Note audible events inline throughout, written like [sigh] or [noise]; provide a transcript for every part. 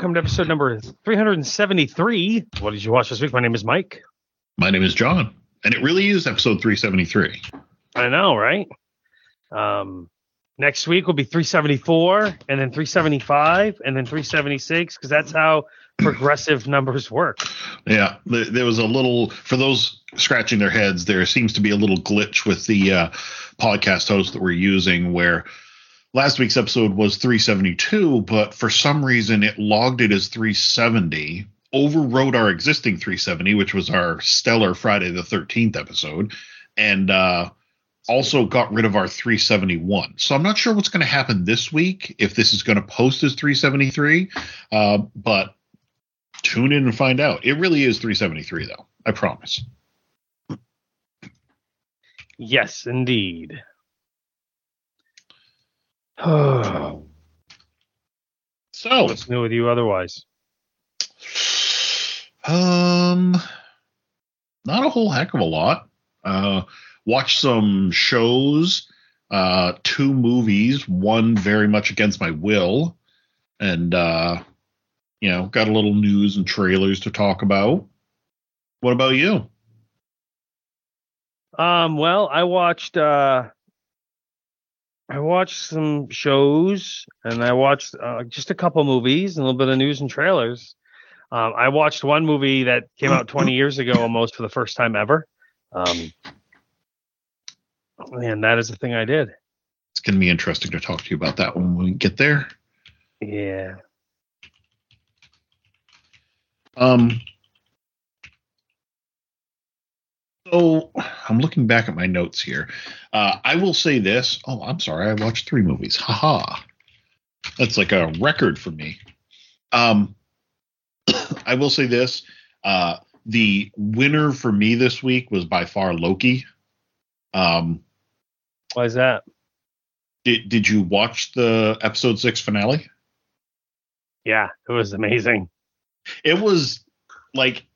Welcome to episode number 373. What did you watch this week? My name is Mike. My name is John, and it really is episode 373. I know, right? Um, next week will be 374, and then 375, and then 376, because that's how progressive numbers work. Yeah, there, there was a little, for those scratching their heads, there seems to be a little glitch with the uh, podcast host that we're using where last week's episode was 372, but for some reason it logged it as 370, overrode our existing 370, which was our stellar Friday the 13th episode, and uh, also got rid of our 371. So I'm not sure what's going to happen this week if this is going to post as 373, uh, but tune in and find out. It really is 373, though. I promise. Yes, indeed. What's [sighs] So, what's new with you otherwise? um, not a whole heck of a lot. Uh, watched some shows, uh, two movies, one very much against my will, and uh, you know, got a little news and trailers to talk about. What about you? Um, well, I watched uh I watched some shows and I watched uh, just a couple movies and a little bit of news and trailers. Um, I watched one movie that came out 20 years ago almost for the first time ever. Um, and that is the thing I did. It's going to be interesting to talk to you about that when we get there. Yeah. Um, so I'm looking back at my notes here. Uh, I will say this. Oh, I'm sorry. I watched three movies. Haha. That's like a record for me. Um, [coughs] I will say this. Uh, the winner for me this week was by far Loki. Um, Why is that? did, did you watch the episode six finale? Yeah, it was amazing. It was like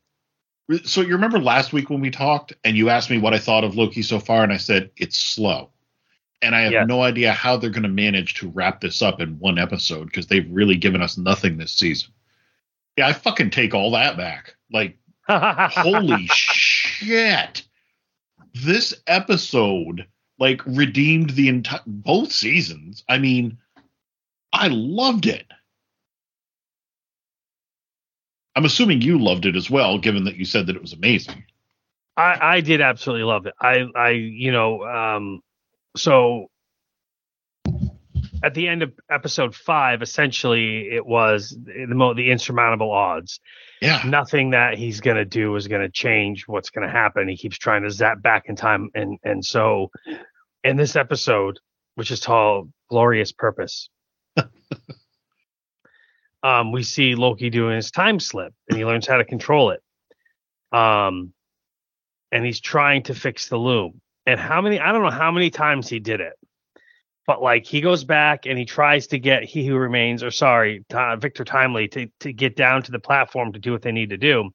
so you remember last week when we talked and you asked me what I thought of Loki so far and I said it's slow. And I have Yeah. no idea how they're going to manage to wrap this up in one episode because they've really given us nothing this season. Yeah, I fucking take all that back. Like [laughs] holy shit. This episode like redeemed the entire both seasons. I mean, I loved it. I'm assuming you loved it as well, given that you said that it was amazing. I, I did absolutely love it. I, I, you know, um, so at the end of episode five, essentially, it was the mo- the insurmountable odds. Yeah. Nothing that he's gonna do is gonna change what's gonna happen. He keeps trying to zap back in time, and and so in this episode, which is called "Glorious Purpose." [laughs] um, we see Loki doing his time slip, and he learns how to control it. Um, and he's trying to fix the loom. And how many? I don't know how many times he did it, but like he goes back and he tries to get He Who Remains, or sorry, Victor Timely, to to get down to the platform to do what they need to do.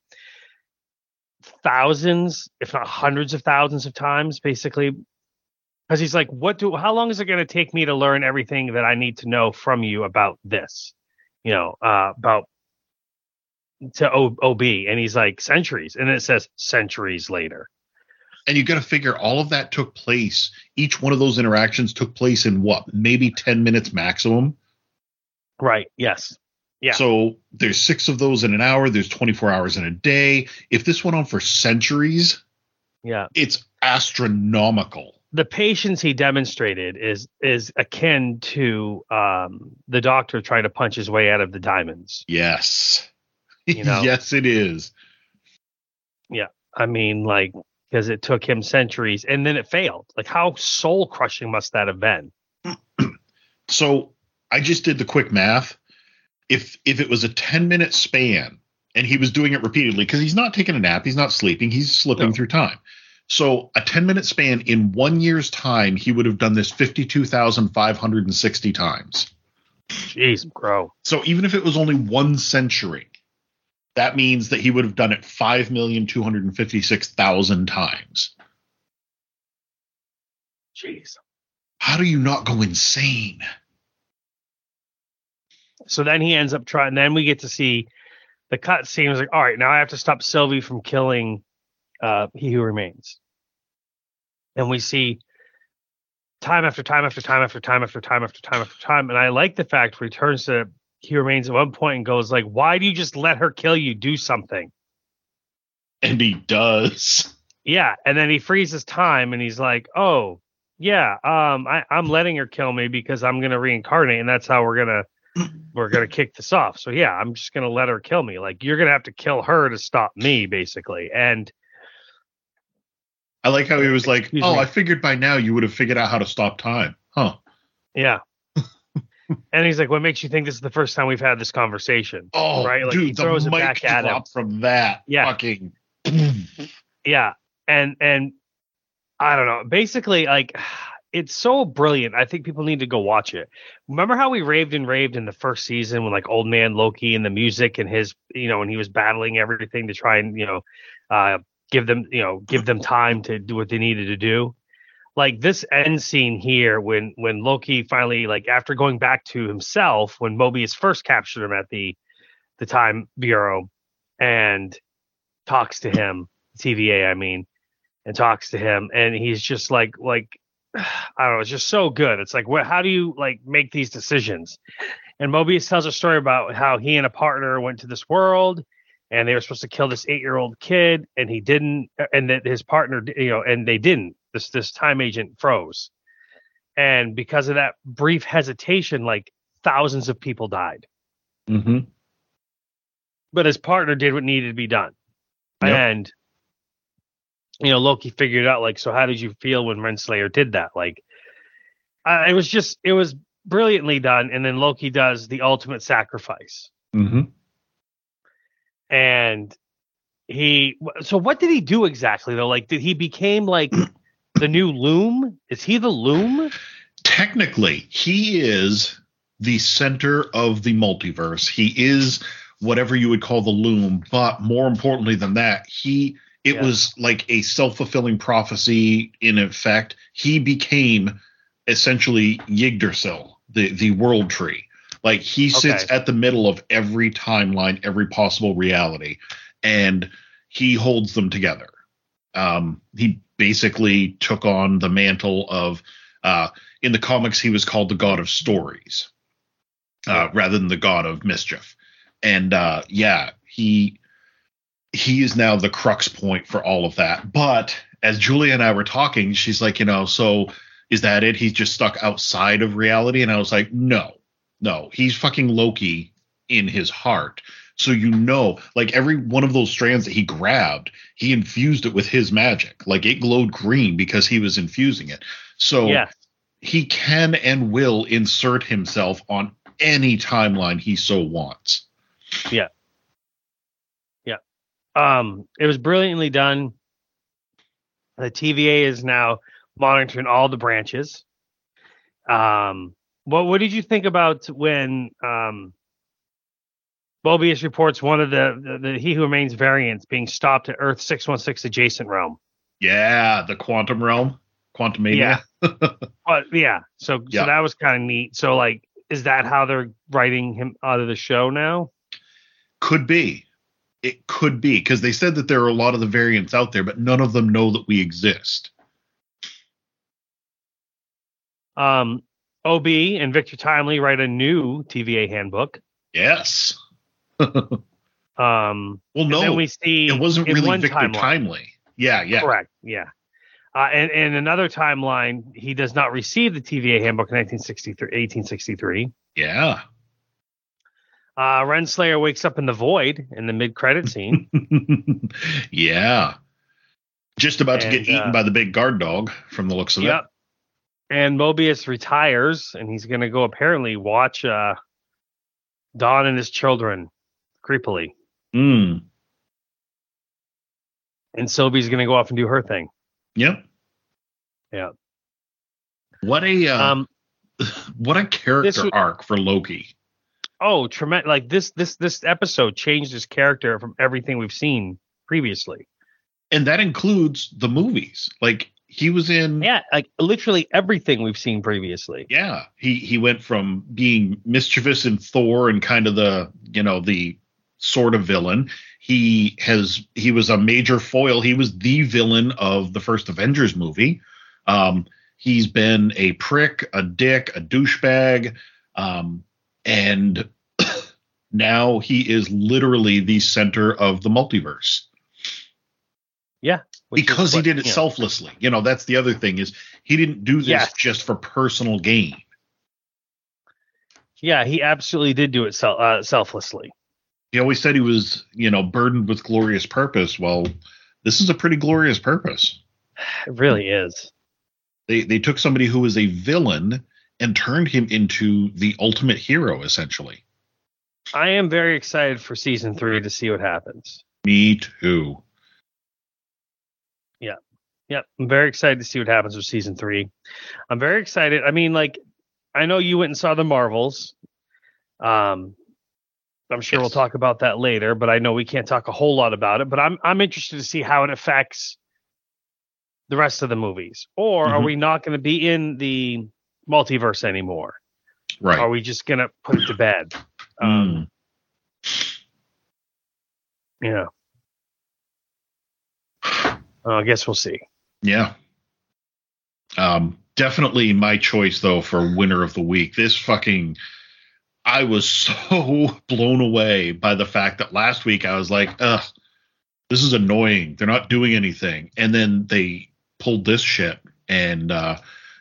Thousands, if not hundreds of thousands of times, basically, because he's like, "What do? How long is it going to take me to learn everything that I need to know from you about this? You know, uh, about to o- OB?" And he's like, "Centuries," and it says centuries later. And you got to figure all of that took place. Each one of those interactions took place in what, maybe 10 minutes maximum. Right. Yes. Yeah. So there's six of those in an hour. There's 24 hours in a day. If this went on for centuries, Yeah. it's astronomical. The patience he demonstrated is is akin to um, the doctor trying to punch his way out of the diamonds. Yes. You [laughs] know? yes, it is. Yeah, I mean, like because it took him centuries and then it failed. Like how soul crushing must that have been? [clears throat] So I just did the quick math. If if it was a 10 minute span and he was doing it repeatedly, because he's not taking a nap, he's not sleeping, he's slipping No. through time. So a 10 minute span in one year's time, he would have done this 52,560 times. Jeez, bro. So even if it was only one century, that means that he would have done it 5,256,000 times. Jeez. How do you not go insane? So then he ends up trying. Then we get to see the cut scene. Like, all right, now I have to stop Sylvie from killing uh, He Who Remains. And we see time after time after time after time after time after time after time. And I like the fact returns to He Remains at one point and goes like, "Why do you just let her kill you? Do something." And he does. Yeah, and then he freezes time and he's like, "Oh, yeah, um, I, I'm letting her kill me because I'm gonna reincarnate, and that's how we're gonna [clears throat] we're gonna kick this off. So yeah, I'm just gonna let her kill me. Like you're gonna have to kill her to stop me, basically. And I like how he was like, Excuse "Oh, me. I figured by now you would have figured out how to stop time." Huh. yeah, [laughs] and he's like, "What makes you think this is the first time we've had this conversation?" Oh, Right, like, he dude, throws the it mic back at him. from that. Yeah. Fucking. Yeah, and and I don't know. Basically, like [sighs] it's so brilliant. I think people need to go watch it. Remember how we raved and raved in the first season when like Old Man Loki and the music and his, you know, when he was battling everything to try and you know, uh, give them, you know, give them time to do what they needed to do. Like this end scene here, when when Loki finally, like after going back to himself, when Mobius first captured him at the the Time Bureau, and talks to him, TVA, I mean, and talks to him, and he's just like, like, [sighs] I don't know, it's just so good. It's like, what? How do you like make these decisions? And Mobius tells a story about how he and a partner went to this world, and they were supposed to kill this eight-year-old kid, and he didn't, and that his partner, you know, and they didn't. This this time agent froze, and because of that brief hesitation, like thousands of people died. Mm-hmm. but his partner did what needed to be done. Yep. And you know, Loki figured out like, so how did you feel when Renslayer did that? Like, uh, it was just, it was brilliantly done. And then Loki does the ultimate sacrifice, Mm-hmm. And he. So what did he do exactly though? Like, did he became like the new Loom? Is he the Loom? Technically, he is the center of the multiverse. He is whatever you would call the loom, but more importantly than that, he it Yeah. was like a self-fulfilling prophecy in effect. He became essentially Yggdrasil, the the world tree. Like he sits Okay. at the middle of every timeline, every possible reality, and he holds them together. Um, he basically took on the mantle of uh, in the comics he was called the god of stories uh, rather than the god of mischief. And uh, yeah he he is now the crux point for all of that. But as julia and i were talking she's like you know so is that it? He's just stuck outside of reality? And i was like no no he's fucking loki in his heart so you know like every one of those strands that he grabbed he infused it with his magic like it glowed green because he was infusing it so he can and will insert himself on any timeline he so wants. Yeah. Yeah. Um, it was brilliantly done. The TVA is now monitoring all the branches. Um, what what did you think about when um, Mobius reports one of the, the, the He Who Remains variants being stopped at Earth six one six adjacent realm? Yeah, the quantum realm, Quantumania. But [laughs] yeah, so Yeah. so that was kind of neat. So like, is that how they're writing him out of the show now? Could be. It could be because they said that there are a lot of the variants out there, but none of them know that we exist. Um, OB and Victor Timely write a new TVA handbook. Yes. [laughs] Um, Well, no, we see it wasn't really one Victor timeline. Timely. Yeah, yeah. Correct. Yeah. Uh, and in another timeline, he does not receive the TVA handbook in 1963. 1863. Yeah. Uh, Renslayer wakes up in the void in the mid-credit scene. [laughs] yeah. Just about to And, get eaten uh, by the big guard dog from the looks of it. yep. And Mobius retires, and he's going to go apparently watch uh, Don and his children creepily. Mm. And Sylvie's going to go off and do her thing. Yep. Yeah. What a uh, Um, [laughs] what a character was- arc for Loki. oh, tremendous! Like this, this, this episode changed his character from everything we've seen previously. And that includes the movies. Like he was in Yeah, like literally everything we've seen previously. Yeah, he he went from being mischievous in Thor and kind of the you know the sort of villain. He has he was a major foil. He was the villain of the first Avengers movie. Um, he's been a prick, a dick, a douchebag, um, and [coughs] now he is literally the center of the multiverse which because he did it you know, selflessly. You know, that's the other thing is he didn't do this Yes. just for personal gain. Yeah, he absolutely did do it sel- uh, selflessly. he always said he was, you know, burdened with glorious purpose. Well, this is a pretty glorious purpose. It really is. They they took somebody who was a villain and turned him into the ultimate hero, essentially. I am very excited for season three to see what happens. Me too. Yep, I'm very excited to see what happens with season three. I'm very excited. I mean, like, I know you went and saw the Marvels. Um, I'm sure we'll talk about that later, but I know we can't talk a whole lot about it. But I'm I'm interested to see how it affects the rest of the movies. Or are Mhm. we not going to be in the multiverse anymore? Right. Are we just going to put it to bed? Um, Mm. Yeah. Uh, I guess we'll see. Yeah. Um, definitely my choice though for winner of the week. This fucking I was [laughs] so blown away by the fact that last week I was like, ugh, this is annoying. They're not doing anything. And then they pulled this shit and uh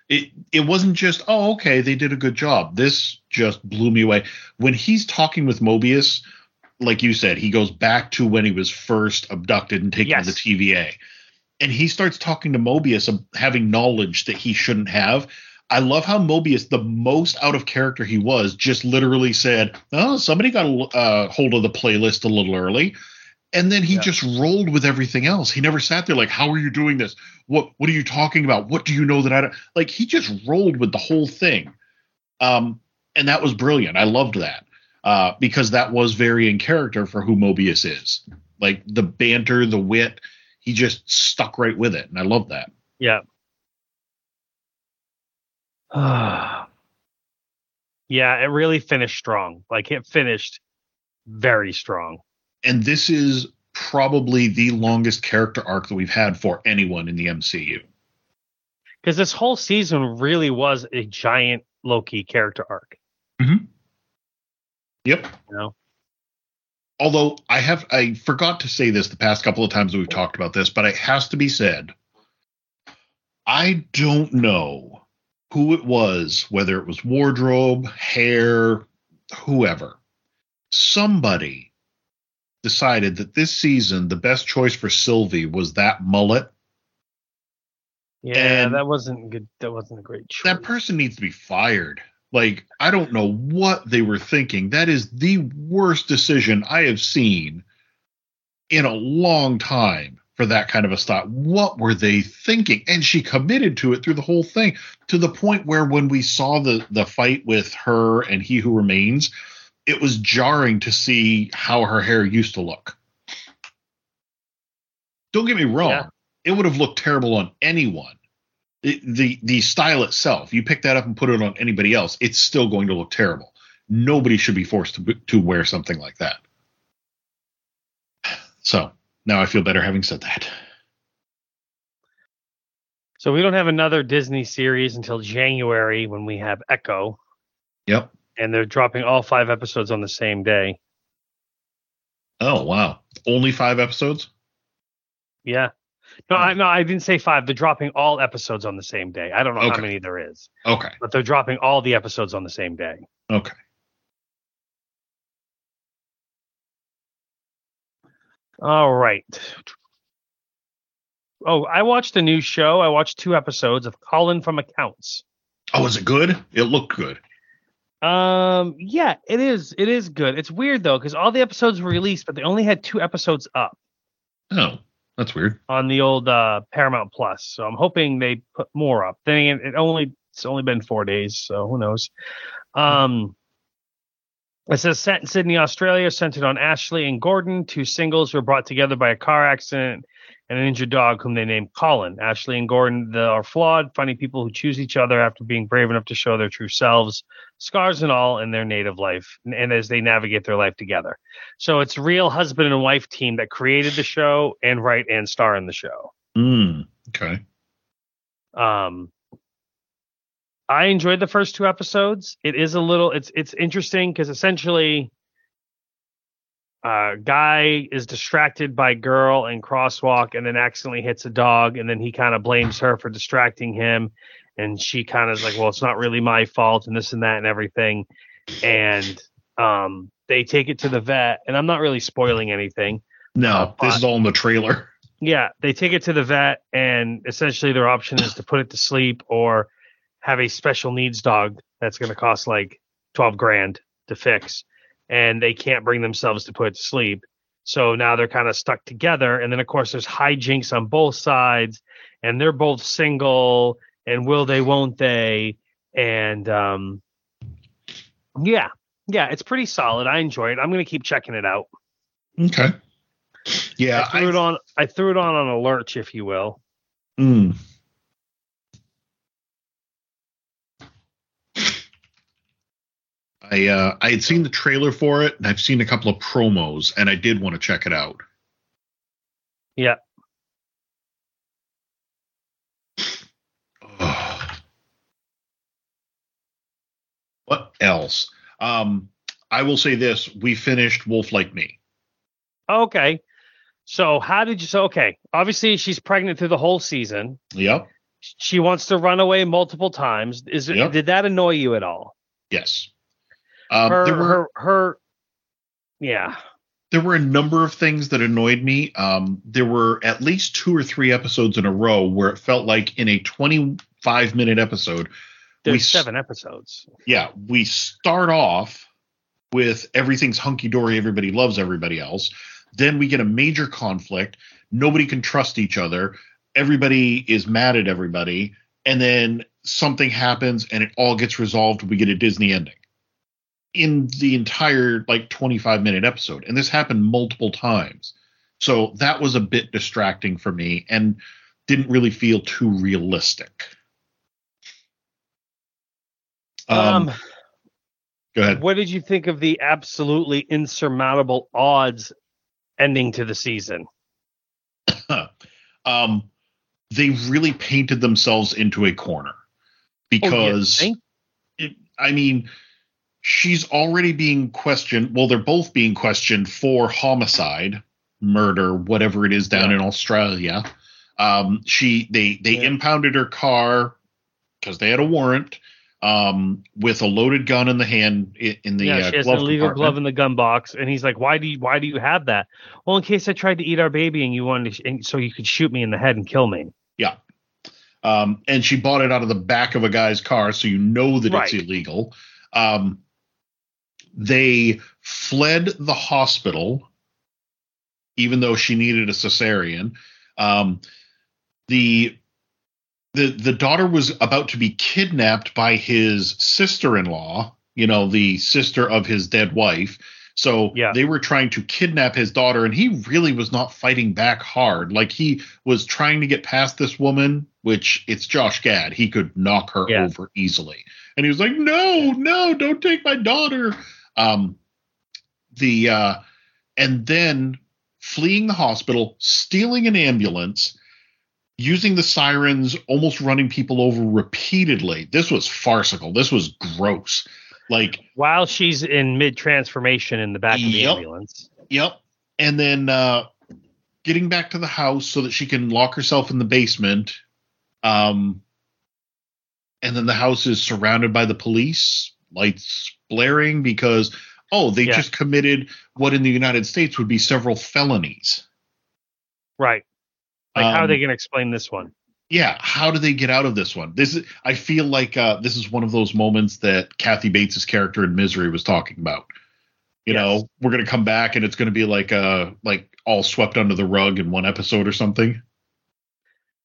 it it wasn't just, oh, okay, they did a good job. This just blew me away. When he's talking with Mobius, like you said, he goes back to when he was first abducted and taken Yes. to the TVA and he starts talking to Mobius of having knowledge that he shouldn't have. I love how Mobius, the most out of character he was, just literally said, "Oh, somebody got a uh, hold of the playlist a little early," and then he Yeah. just rolled with everything else. He never sat there like, "How are you doing this? What What are you talking about? What do you know that I don't?" Like he just rolled with the whole thing, um, and that was brilliant. I loved that uh, because that was very in character for who Mobius is. Like the banter, the wit he just stuck right with it and i love that Yeah. [sighs] yeah, it really finished strong. Like it finished very strong. and this is probably the longest character arc that we've had for anyone in the mcu Because this whole season really was a giant Loki character arc. Mm-hmm. yep You know? Although i have i forgot to say this the past couple of times we've talked about this but it has to be said i don't know who it was whether it was wardrobe hair whoever somebody decided that this season the best choice for sylvie was that mullet Yeah, And- that wasn't good. That wasn't a great choice. that person needs to be fired. Like, I don't know what they were thinking. That is the worst decision I have seen in a long time for that kind of a stop. What were they thinking? And she committed to it through the whole thing to the point where when we saw the the fight with her and he who remains, it was jarring to see how her hair used to look. Don't get me wrong. Yeah. It would have looked terrible on anyone it, the the style itself you pick that up and put it on anybody else it's still going to look terrible. Nobody should be forced to to wear something like that. So now i feel better having said that. So we don't have another Disney series until January when we have Echo, yep. And they're dropping all five episodes on the same day. oh wow. Only five episodes? Yeah. No, I, no, I didn't say five. They're dropping all episodes on the same day. I don't know Okay. how many there is, Okay. but they're dropping all the episodes on the same day. Okay. All right. Oh, I watched a new show. I watched two episodes of Colin from Accounts. Oh, is it good? It looked good. Um, yeah, it is. It is good. It's weird though because all the episodes were released, but they only had two episodes up Oh, that's weird. on the old uh, Paramount Plus. So I'm hoping they put more up. Then it only it's only been four days, so who knows? Um, it says set in Sydney, Australia, centered on Ashley and Gordon, two singles who were brought together by a car accident and an injured dog whom they named Colin. Ashley and Gordon the, are flawed, funny people who choose each other after being brave enough to show their true selves, scars and all, in their native life, and, and as they navigate their life together. So it's real husband and wife team that created the show and write and star in the show. Mm, okay. Um, I enjoyed the first two episodes. It is a little it's it's interesting because essentially uh guy is distracted by girl and crosswalk and then accidentally hits a dog and then he kind of blames her for distracting him and she kind of is like well it's not really my fault and this and that and everything and um they take it to the vet and I'm not really spoiling anything No, Uh, this is all in the trailer. yeah, they take it to the vet, and essentially their option is to put it to sleep or have a special needs dog that's going to cost like twelve grand to fix, and they can't bring themselves to put it to sleep. So now they're kind of stuck together, and then of course there's hijinks on both sides, and they're both single, and will they, won't they, and um, yeah, yeah, it's pretty solid. I enjoy it. I'm going to keep checking it out. Okay. Yeah. I threw it on. I threw it on on a lurch, if you will. Mm. I uh, I had seen the trailer for it, and I've seen a couple of promos, and I did want to check it out. Yeah. [sighs] what else? Um, I will say this: we finished Wolf Like Me. Okay. So how did you so okay. Obviously she's pregnant through the whole season. Yep. She wants to run away multiple times. Is Yep. did that annoy you at all? Yes. Um, her, there were her her yeah. there were a number of things that annoyed me. Um, there were at least two or three episodes in a row where it felt like in a 25 minute episode, There's We seven episodes. yeah, we start off with everything's hunky dory, everybody loves everybody else. Then we get a major conflict. Nobody can trust each other. Everybody is mad at everybody. And then something happens and it all gets resolved. We get a Disney ending in the entire like 25 minute episode. And this happened multiple times. So that was a bit distracting for me and didn't really feel too realistic. Um, Um, go ahead. what did you think of the absolutely insurmountable odds ending to the season? [coughs] um, they really painted themselves into a corner because think? it, I mean, she's already being questioned. Well, they're both being questioned for homicide, murder, whatever it is down Yeah. in Australia. Um, she they they Yeah. impounded her car because they had a warrant um, with a loaded gun in the hand in the yeah, uh, she has an glove illegal glove in the gun box, and he's like, "Why do you why do you have that?" Well, in case I tried to eat our baby and you wanted to, and so you could shoot me in the head and kill me. Yeah, um, and she bought it out of the back of a guy's car, so you know that Right. it's illegal. Um, they fled the hospital, even though she needed a cesarean. Um, the the the daughter was about to be kidnapped by his sister-in-law, you know, the sister of his dead wife. So Yeah. they were trying to kidnap his daughter, and he really was not fighting back hard. Like he was trying to get past this woman, which it's Josh Gad. He could knock her Yeah. over easily. And he was like, No, no, don't take my daughter. Um the uh and then fleeing the hospital, stealing an ambulance, using the sirens, almost running people over repeatedly. This was farcical. This was gross. Like While she's in mid transformation in the back of the ambulance. Yep. And then uh getting back to the house so that she can lock herself in the basement. Um, and then the house is surrounded by the police, lights blaring because oh, they Yeah. just committed what in the United States would be several felonies. Right. Like, how are Um, they going to explain this one? yeah how do they get out of this one this is i feel like uh this is one of those moments that kathy bates's character in misery was talking about you Yes. know we're gonna come back and it's gonna be like uh like all swept under the rug in one episode or something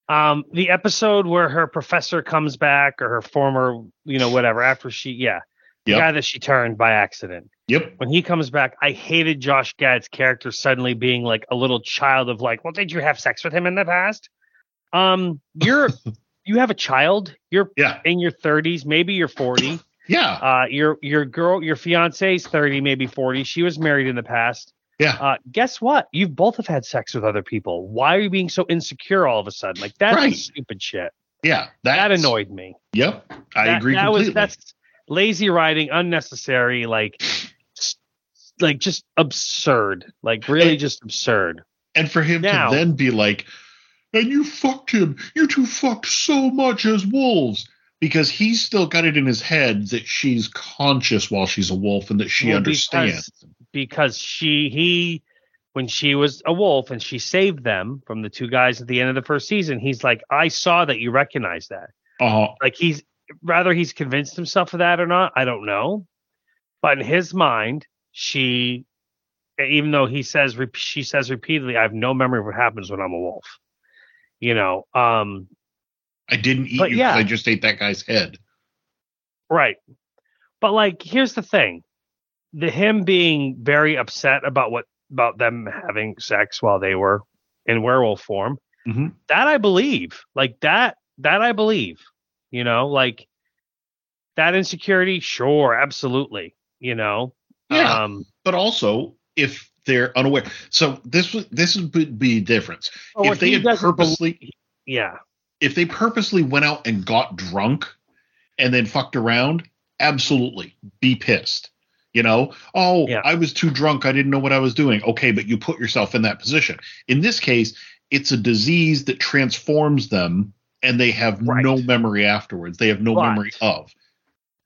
Um, the episode where her professor comes back or her former, you know, whatever, after she, yeah, the Yep. guy that she turned by accident. yep When he comes back, I hated Josh Gad's character suddenly being like a little child of like, well, did you have sex with him in the past? Um, you're, [laughs] you have a child. You're yeah in your 30s, maybe you're 40. [coughs] yeah Uh, your your girl, your fiance's 30, maybe 40. She was married in the past. yeah Uh, guess what? You both have had sex with other people. Why are you being so insecure all of a sudden? Like that's Right. stupid shit. yeah That annoyed me. yep i That- agree that completely Was, that's lazy writing, unnecessary, like, like just absurd. Like really, And- just absurd. and for him Now- to then be like and you fucked him you two fucked so much as wolves because he's still got it in his head that she's conscious while she's a wolf and that she Well, understands because, because she he when she was a wolf and she saved them from the two guys at the end of the first season. He's like, I saw that you recognize that. uh like he's rather he's convinced himself of that or not i don't know but in his mind she even though he says she says repeatedly i have no memory of what happens when i'm a wolf you know um I didn't eat you. yeah. I just ate that guy's head. right but like here's the thing the him being very upset about what about them having sex while they were in werewolf form Mhm. that i believe like that that i believe you know like that insecurity sure absolutely you know Yeah. um But also, if they're unaware, so this was this would be the difference. or if they had purposely, yeah if they purposely went out and got drunk and then fucked around, absolutely be pissed. You know, oh, Yeah. I was too drunk. I didn't know what I was doing. Okay, but you put yourself in that position. In this case, it's a disease that transforms them and they have Right. no memory afterwards. They have no But- memory of.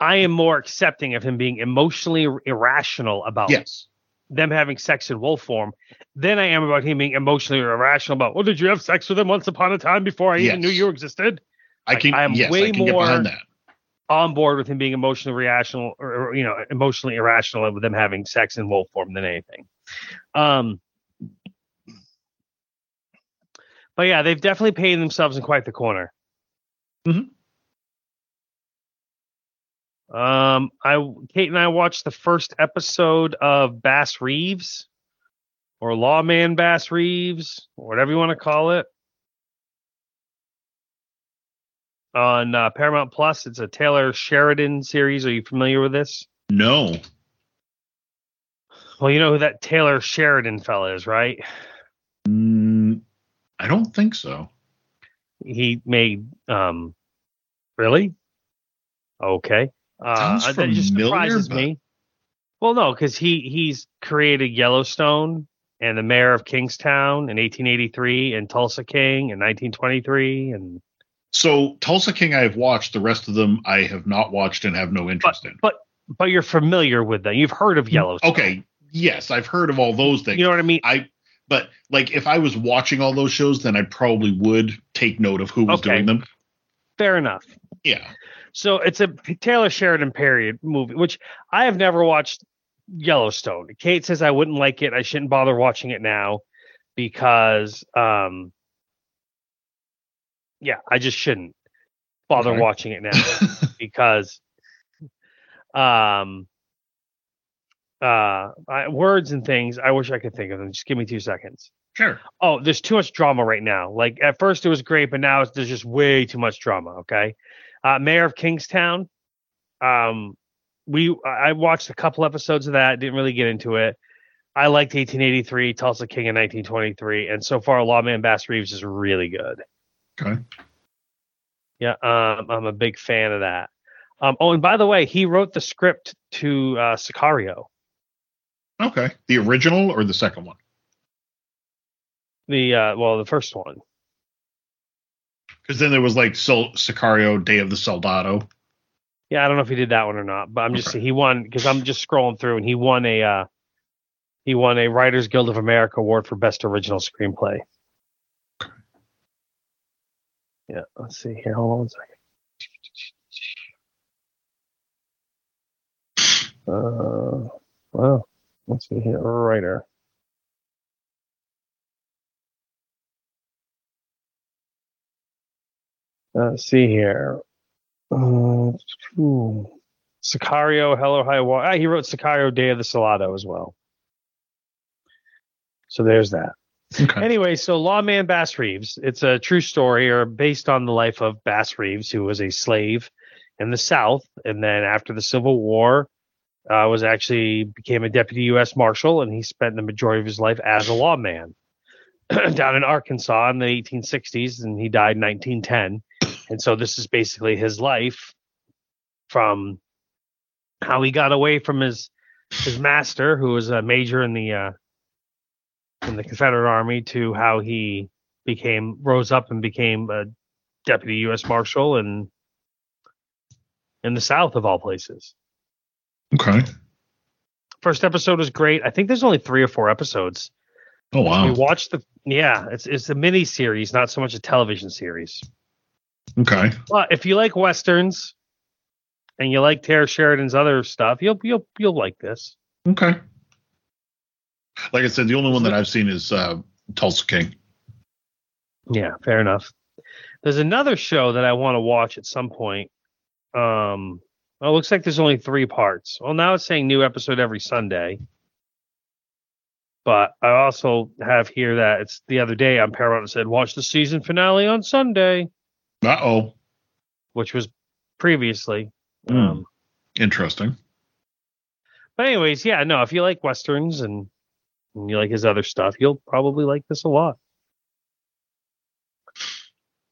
i am more accepting of him being emotionally irrational about Yes. them having sex in wolf form than i am about him being emotionally irrational about well did you have sex with him once upon a time before i even knew you existed I Like, can, I am yes, way I can more- on board with him being emotionally irrational or, or, you know emotionally irrational with them having sex in wolf form than anything um but yeah they've definitely painted themselves in quite the corner Mhm. um i kate and i watched the first episode of bass reeves or lawman bass reeves or whatever you want to call it on uh, paramount plus it's a taylor sheridan series are you familiar with this No. Well, you know who that Taylor Sheridan fella is, right? Mm, I don't think so. He made um really? Okay. Uh Sounds that just surprises but- me. Well, no, because he he's created Yellowstone and the Mayor of Kingstown in 1883 and Tulsa King in 1923 and So Tulsa King I have watched. The rest of them I have not watched and have no interest in. but but you're familiar with them. You've heard of Yellowstone. Okay. Yes, I've heard of all those things. You know what I mean? I but like if I was watching all those shows, then I probably would take note of who was Okay. doing them. Fair enough. Yeah. So it's a Taylor Sheridan period movie, which I have never watched Yellowstone. Kate says I wouldn't like it. I shouldn't bother watching it now because, um, yeah, I just shouldn't bother Okay. watching it now [laughs] because, um, uh, I, words and things. I wish I could think of them. Just give me two seconds. sure. Oh, there's too much drama right now. Like at first it was great, but now it's, there's just way too much drama. Okay, uh, Mayor of Kingstown. Um, we I watched a couple episodes of that. Didn't really get into it. I liked 1883, Tulsa King in 1923, and so far Lawman Bass Reeves is really good. Okay. Yeah, um, I'm a big fan of that. Um, oh, and by the way, he wrote the script to uh, Sicario. Okay. The original or the second one? The uh, well, the first one. Because then there was like Sol- Sicario, Day of the Soldado. Yeah, I don't know if he did that one or not, but I'm just Okay. he won because I'm just scrolling through and he won a uh, he won a Writers Guild of America award for best original screenplay. Yeah, let's see here. Hold on one second. Uh, well, let's see here. Writer. Let's see here. Uh, ooh. Sicario, Hell or High Water. Ah, he wrote Sicario, Day of the Soldado as well. So there's that. Okay. Anyway, so Lawman Bass Reeves. It's a true story or based on the life of Bass Reeves, who was a slave in the South, and then after the Civil War, uh, was actually became a deputy U.S. Marshal, and he spent the majority of his life as a lawman [clears throat] down in Arkansas in the 1860s, and he died in 1910. And so this is basically his life from how he got away from his his master, who was a major in the uh, in the Confederate Army, to how he became rose up and became a deputy U.S. Marshal and in the South of all places. Okay. First episode was great. I think there's only three or four episodes. Oh We wow. watched the yeah, it's it's a mini series, not so much a television series. Okay. But if you like westerns and you like Taylor Sheridan's other stuff, you'll you'll you'll like this. Okay. Like I said, the only one that I've seen is uh, Tulsa King. Yeah, fair enough. There's another show that I want to watch at some point. Um, well, it looks like there's only three parts. Well, now it's saying new episode every Sunday. But I also have here that it's the other day on Paramount it said watch the season finale on Sunday, Uh oh. which was previously. Hmm. Um, Interesting. but anyways, yeah, no, if you like westerns and, and you like his other stuff, you'll probably like this a lot.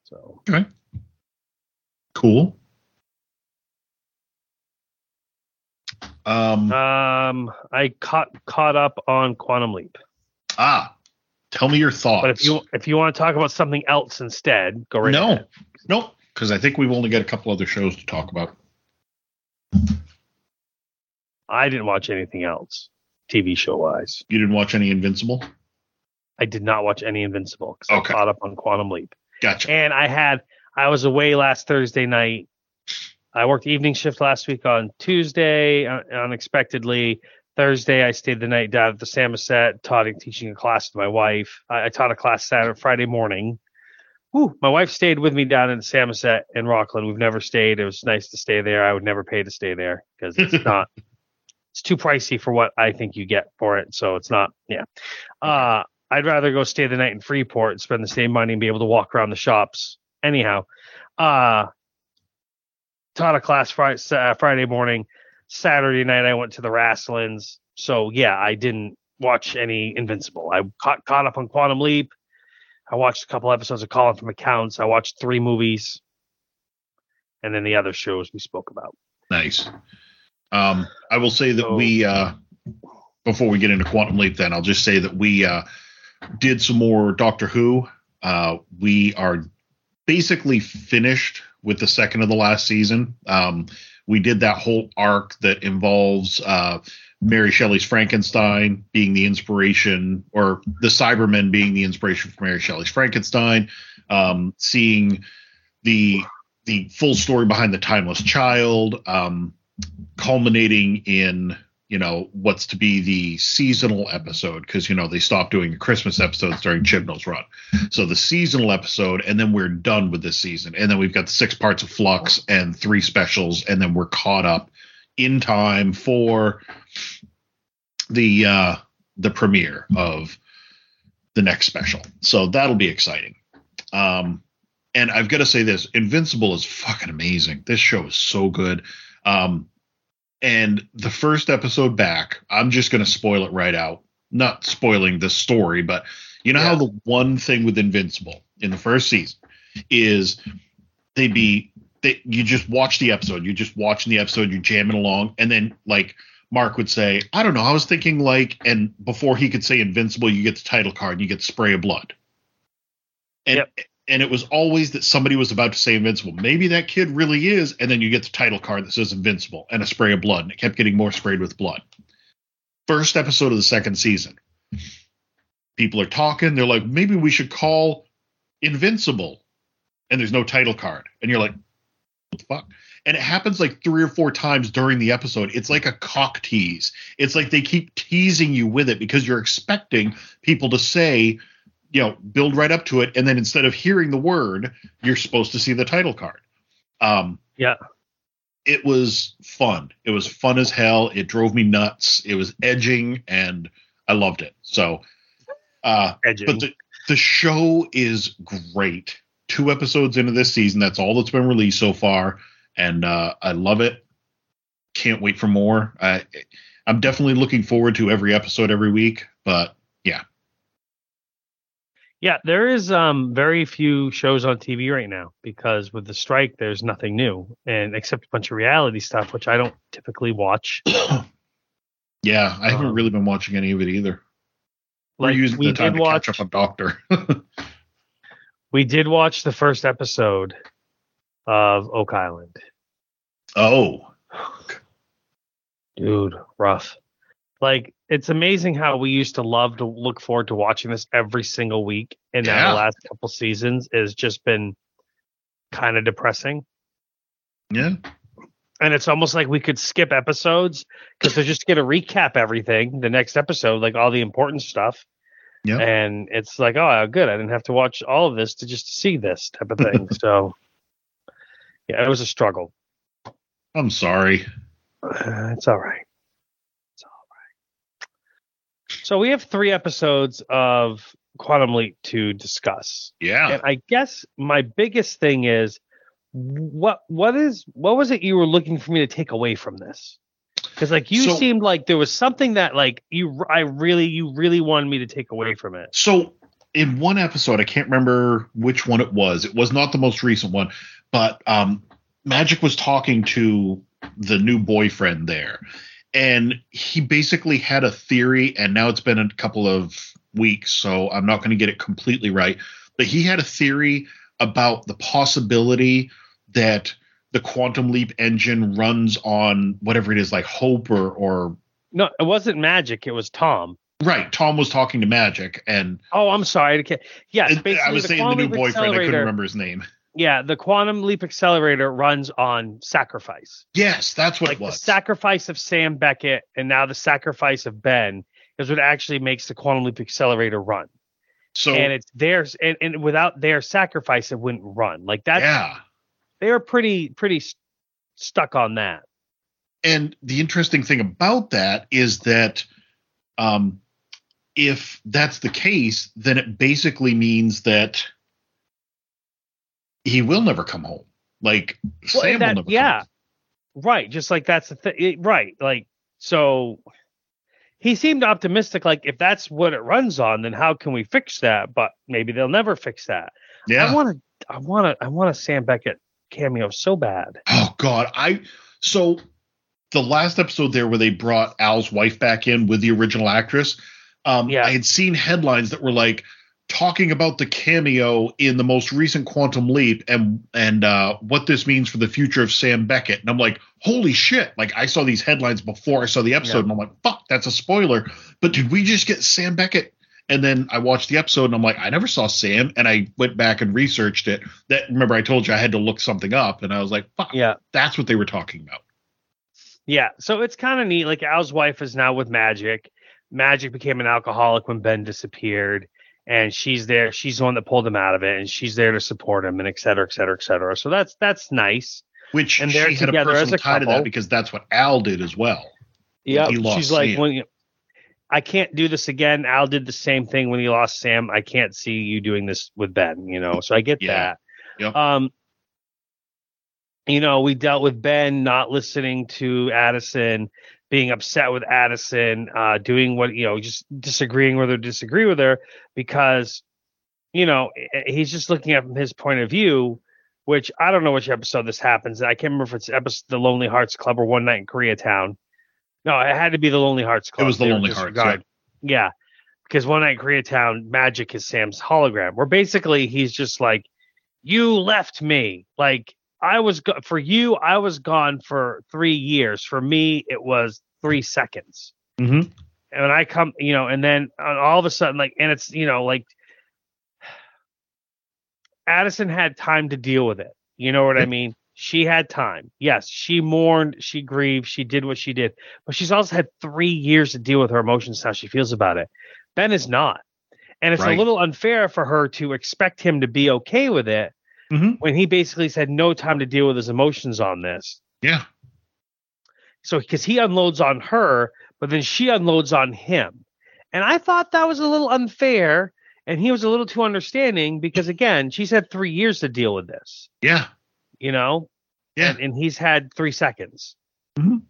So Okay. Cool. Um. Um, I caught caught up on Quantum Leap. ah. Tell me your thoughts. But if you if you want to talk about something else instead, go right no, ahead. nope, because I think we've only got a couple other shows to talk about. I didn't watch anything else, TV show wise. You didn't watch any Invincible? I did not watch any Invincible because Okay. I caught up on Quantum Leap, Gotcha. and I had I was away last Thursday night. I worked evening shift last week on Tuesday, uh, unexpectedly. Thursday, I stayed the night down at the Samoset, taught teaching a class to my wife. I, I taught a class Saturday, Friday morning. Whew, my wife stayed with me down in Samoset in Rockland. We've never stayed. It was nice to stay there. I would never pay to stay there because it's [laughs] not. It's too pricey for what I think you get for it. So it's not. Yeah. Uh, I'd rather go stay the night in Freeport and spend the same money and be able to walk around the shops. Anyhow, uh, taught a class Friday, uh, Friday morning. Saturday night, I went to the Wrestlin's. So yeah, I didn't watch any Invincible. I caught caught up on Quantum Leap. I watched a couple episodes of Colin from Accounts. I watched three movies, and then the other shows we spoke about. Nice. Um, I will say that So- we, uh, before we get into Quantum Leap, then I'll just say that we uh, did some more Doctor Who. Uh, we are basically finished with the second of the last season. Um, we did that whole arc that involves uh, Mary Shelley's Frankenstein being the inspiration, or the Cybermen being the inspiration for Mary Shelley's Frankenstein. Um, seeing the the full story behind the Timeless Child, um, culminating in you know what's to be the seasonal episode because you know they stopped doing the Christmas episodes during Chibnall's run. So the seasonal episode, and then we're done with this season, and then we've got six parts of Flux and three specials, and then we're caught up in time for the uh the premiere of the next special. So that'll be exciting. Um and I've got to say this, Invincible is fucking amazing. This show is so good. Um and the first episode back, I'm just going to spoil it right out. Not spoiling the story, but you know how the one thing with Invincible in the first season is they be they you just watch the episode, you're just watching the episode, you're jamming along, and then like Mark would say, I don't know, I was thinking like, and before he could say Invincible, you get the title card and you get the spray of blood. And Yep. And it was always that somebody was about to say invincible. Maybe that kid really is, and then you get the title card that says invincible and a spray of blood, and it kept getting more sprayed with blood. First episode of the second season. People are talking, they're like, maybe we should call Invincible. And there's no title card. And you're like, what the fuck? And it happens like three or four times during the episode. It's like a cock tease. It's like they keep teasing you with it because you're expecting people to say, you know, build right up to it. And then instead of hearing the word, you're supposed to see the title card. Um, Yeah. It was fun. It was fun as hell. It drove me nuts. It was edging and I loved it. So, uh, Edging. but the, the show is great. Two episodes into this season, that's all that's been released so far, and uh, I love it. Can't wait for more. I, I'm definitely looking forward to every episode every week. But yeah, Yeah, there is um very few shows on TV right now because with the strike, there's nothing new, and except a bunch of reality stuff, which I don't typically watch. [coughs] yeah, I haven't Um, really been watching any of it either. We're Like using we the time did to watch, catch up on Doctor. [laughs] [laughs] we did watch the first episode of Oak Island. oh, [sighs] Dude, rough. Like it's amazing how we used to love to look forward to watching this every single week, and now Yeah. the last couple seasons has just been kind of depressing. yeah, and it's almost like we could skip episodes because they're just going to recap everything the next episode, like all the important stuff. Yeah. And it's like, oh, good. I didn't have to watch all of this to just see this type of thing. [laughs] so, yeah, it was a struggle. I'm sorry. Uh, [sighs] it's all right. It's all right. So we have three episodes of Quantum Leap to discuss. Yeah, And I guess my biggest thing is what what is what was it you were looking for me to take away from this? Because like you So- seemed like there was something that like you I really you really wanted me to take away from it. So in one episode, I can't remember which one it was. It was not the most recent one, but um, Magic was talking to the new boyfriend there, and he basically had a theory. And now it's been a couple of weeks, so I'm not going to get it completely right. But he had a theory about the possibility that the quantum leap engine runs on whatever it is, like hope or or No, it wasn't magic. It was Tom. right. Tom was talking to Magic, and Oh, I'm sorry. Yes, I was saying the new boyfriend. I couldn't remember his name. Yeah, the quantum leap accelerator runs on sacrifice. Yes, that's what like it was. the sacrifice of Sam Beckett and now the sacrifice of Ben is what actually makes the quantum leap accelerator run. so and it's theirs and, and without their sacrifice it wouldn't run like that yeah, they are pretty pretty st- stuck on that and the interesting thing about that is that um, if that's the case, then it basically means that he will never come home. Like Well, Sam that- will never. yeah. Come home. right just like that's the thing right like so he seemed optimistic like if that's what it runs on then how can we fix that but maybe they'll never fix that Yeah. i want to i want to i want a sam beckett cameo so bad Oh God, I so the last episode there where they brought Al's wife back in with the original actress. Um, Yeah. I had seen headlines that were like talking about the cameo in the most recent Quantum Leap and and uh, what this means for the future of Sam Beckett. And I'm like, holy shit! Like I saw these headlines before I saw the episode, Yeah. and I'm like, fuck, that's a spoiler. But did we just get Sam Beckett? And then I watched the episode and I'm like, I never saw Sam. And I went back and researched it. That remember I told you I had to look something up, and I was like, fuck, yeah that's what they were talking about. Yeah, so it's kind of neat. Like Al's wife is now with Magic. Magic became an alcoholic when Ben disappeared, and she's there. She's the one that pulled him out of it, and she's there to support him, and et cetera, et cetera, et cetera. So that's that's nice. Which And they're she had a personal a tie to that because that's what Al did as well. Yeah, she's like, Sam. when you, I can't do this again. Al did the same thing when he lost Sam. I can't see you doing this with Ben. You know, so I get Yeah. that. Yep. Um, you know, we dealt with Ben not listening to Addison, being upset with Addison, uh, doing what you know, just disagreeing with her, disagree with her because, you know, he's just looking at from his point of view. Which I don't know which episode this happens. I can't remember if it's episode the Lonely Hearts Club or One Night in Koreatown. No, it had to be the Lonely Hearts Club. It was the They Lonely Hearts, disregard- Yeah. because one night in Koreatown, Magic is Sam's hologram. Where basically he's just like, "You left me. Like I was go- for you. I was gone for three years. For me, it was three seconds." Mm-hmm. And when I come, you know, and then uh, all of a sudden, like, and it's you know, like Addison had time to deal with it. You know what I mean? She had time. Yes, she mourned, she grieved, she did what she did, but she's also had three years to deal with her emotions, how she feels about it. Ben is not. And it's Right. a little unfair for her to expect him to be okay with it Mm-hmm. when he basically said no time to deal with his emotions on this. Yeah. So because he unloads on her, but then she unloads on him. And I thought that was a little unfair. And he was a little too understanding because again, she's had three years to deal with this, Yeah. you know? Yeah. And, and he's had three seconds. Mhm.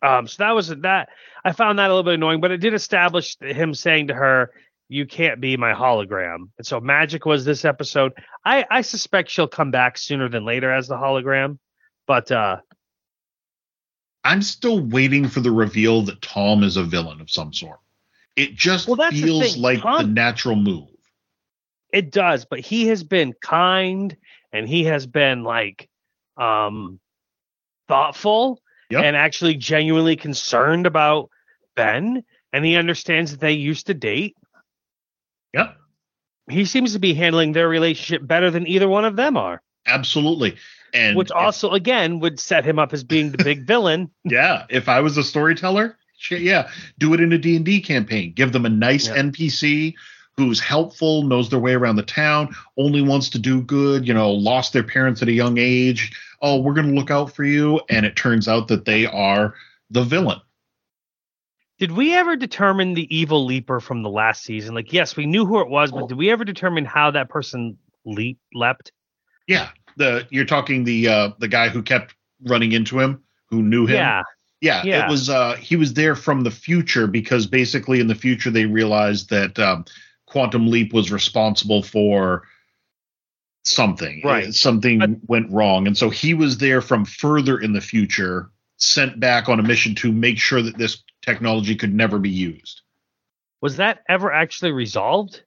Um, so that was that I found that a little bit annoying, but it did establish him saying to her, You can't be my hologram. And so magic was this episode. I, I suspect she'll come back sooner than later as the hologram. But uh I'm still waiting for the reveal that Tom is a villain of some sort. It just Well, the feels thing. like the natural move. It does, but he has been kind and he has been like um thoughtful Yep. and actually genuinely concerned about Ben and he understands that they used to date. Yep. He seems to be handling their relationship better than either one of them are, Absolutely. And which also again would set him up as being the big [laughs] villain. yeah, if I was a storyteller, shit, yeah, do it in a D&D campaign. Give them a nice Yeah. NPC who's helpful, knows their way around the town, only wants to do good, you know, lost their parents at a young age. Oh, we're going to look out for you and it turns out that they are the villain. Did we ever determine the evil leaper from the last season? Like, yes, we knew who it was, but did we ever determine how that person leap leapt? Yeah, the you're talking the uh the guy who kept running into him, who knew him. Yeah. Yeah, Yeah. it was uh he was there from the future because basically in the future they realized that um Quantum Leap was responsible for something. Right. Uh, Something But- went wrong. And so he was there from further in the future, sent back on a mission to make sure that this technology could never be used. Was that ever actually resolved?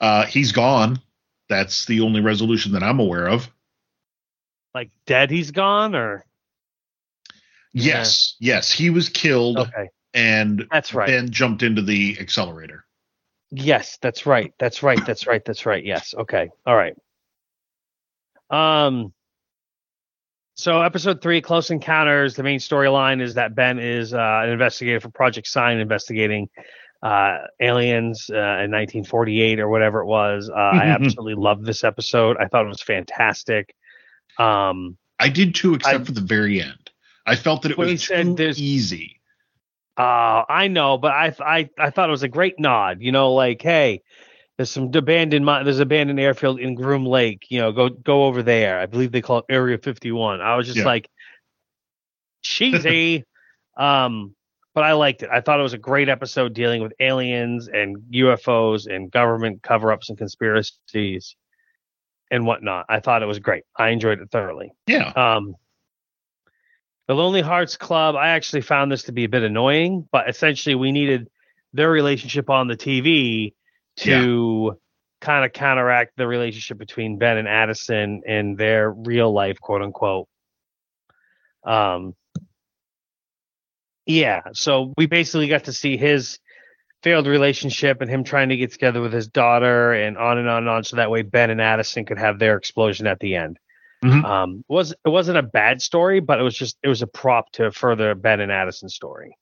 Uh he's gone. That's the only resolution that I'm aware of. Like dead he's gone or Yes, yes, he was killed okay. and That's right. then jumped into the accelerator. Yes, that's right. That's right. That's right. That's right. Yes. Okay. All right. Um so episode three, Close Encounters, the main storyline is that Ben is uh, an investigator for Project Sign investigating uh, aliens uh, in 1948 or whatever it was. Uh, I [laughs] absolutely loved this episode. I thought it was fantastic. Um, I did too, except I- for the very end. I felt that it was too easy. Uh, I know, but I, I I thought it was a great nod. You know, like, hey, there's some abandoned there's abandoned airfield in Groom Lake. You know, go go over there. I believe they call it Area 51. I was just Yeah. like, cheesy. [laughs] um, but I liked it. I thought it was a great episode dealing with aliens and UFOs and government cover-ups and conspiracies and whatnot. I thought it was great. I enjoyed it thoroughly. Yeah. Um, the Lonely Hearts Club, I actually found this to be a bit annoying, but essentially we needed their relationship on the TV to kind of counteract the relationship between Ben and Addison and their real life, quote unquote. Um, yeah, so we basically got to see his failed relationship and him trying to get together with his daughter and on and on and on, so that way Ben and Addison could have their explosion at the end. Mhm. Um, it was it wasn't a bad story, but it was just it was a prop to further Ben and Addison story.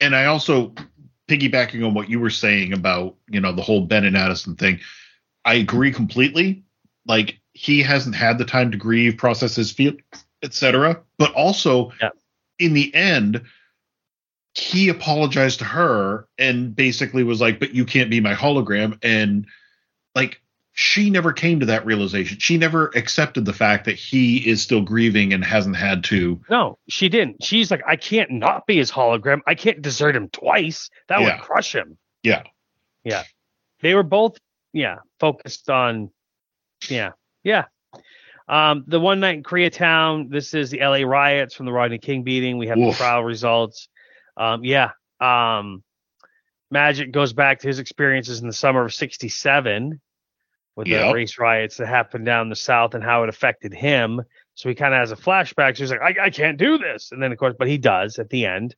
And I also piggybacking on what you were saying about, you know, the whole Ben and Addison thing. I agree completely. Like he hasn't had the time to grieve, process his feel, etc. But also Yeah. in the end, he apologized to her and basically was like, But you can't be my hologram. And like she never came to that realization. She never accepted the fact that he is still grieving and hasn't had to No, she didn't. She's like, I can't not be his hologram. I can't desert him twice. That Yeah. would crush him. Yeah. Yeah. They were both, yeah, focused on, yeah, yeah. Um, the one night in Koreatown, this is the LA riots from the Rodney King beating. We have Oof. the trial results. Um, yeah. Um, Magic goes back to his experiences in the summer of '67 with Yep. the race riots that happened down the South and how it affected him. So he kind of has a flashback. So he's like, I, I can't do this. And then of course, but he does at the end.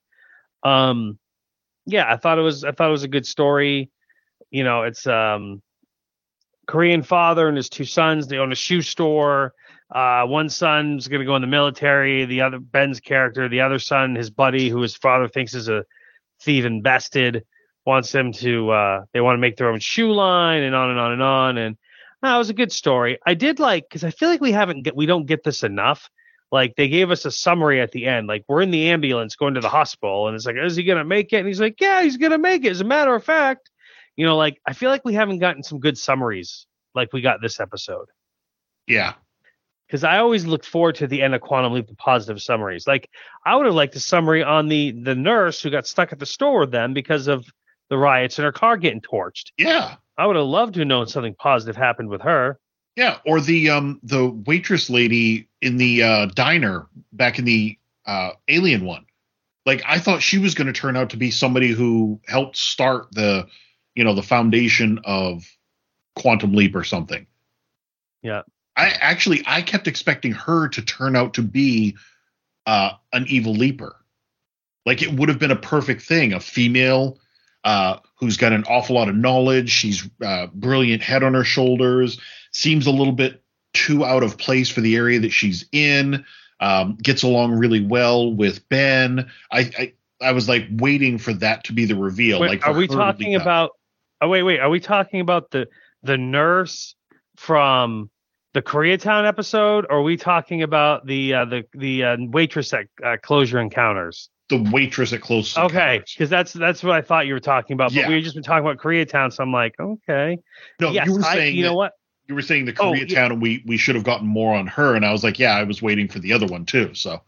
Um, yeah, I thought it was, I thought it was a good story. You know, it's, um, Korean father and his two sons, they own a shoe store. Uh, one son's going to go in the military. The other, Ben's character, the other son, his buddy, who his father thinks is a thief invested, wants them to, uh, they want to make their own shoe line and on and on and on. And uh, it was a good story. I did like, because I feel like we haven't, get, we don't get this enough. Like they gave us a summary at the end. Like we're in the ambulance going to the hospital, and it's like, is he gonna make it? And he's like, yeah, he's gonna make it. As a matter of fact, you know, like I feel like we haven't gotten some good summaries like we got this episode. Yeah. Because I always look forward to the end of Quantum Leap, the positive summaries. Like I would have liked a summary on the the nurse who got stuck at the store with them because of the riots and her car getting torched. Yeah. I would have loved to have known something positive happened with her. Yeah. Or the um the waitress lady in the uh diner back in the uh alien one. Like I thought she was gonna turn out to be somebody who helped start the you know the foundation of Quantum Leap or something. Yeah. I actually I kept expecting her to turn out to be uh an evil leaper. Like it would have been a perfect thing, a female uh who's got an awful lot of knowledge, she's uh brilliant head on her shoulders, seems a little bit too out of place for the area that she's in. Um, gets along really well with Ben. I, I I was like waiting for that to be the reveal. Wait, like, are we talking about? Oh wait, wait. Are we talking about the the nurse from the Koreatown episode, or are we talking about the uh, the the uh, waitress at uh, Closure Encounters? The waitress at Close? Okay, because that's that's what I thought you were talking about. But Yeah. we had just been talking about Koreatown, so I'm like, okay, No, yes, you were I, saying you know what? you were saying the Oh, Koreatown, yeah. and we we should have gotten more on her. And I was like, yeah, I was waiting for the other one too. So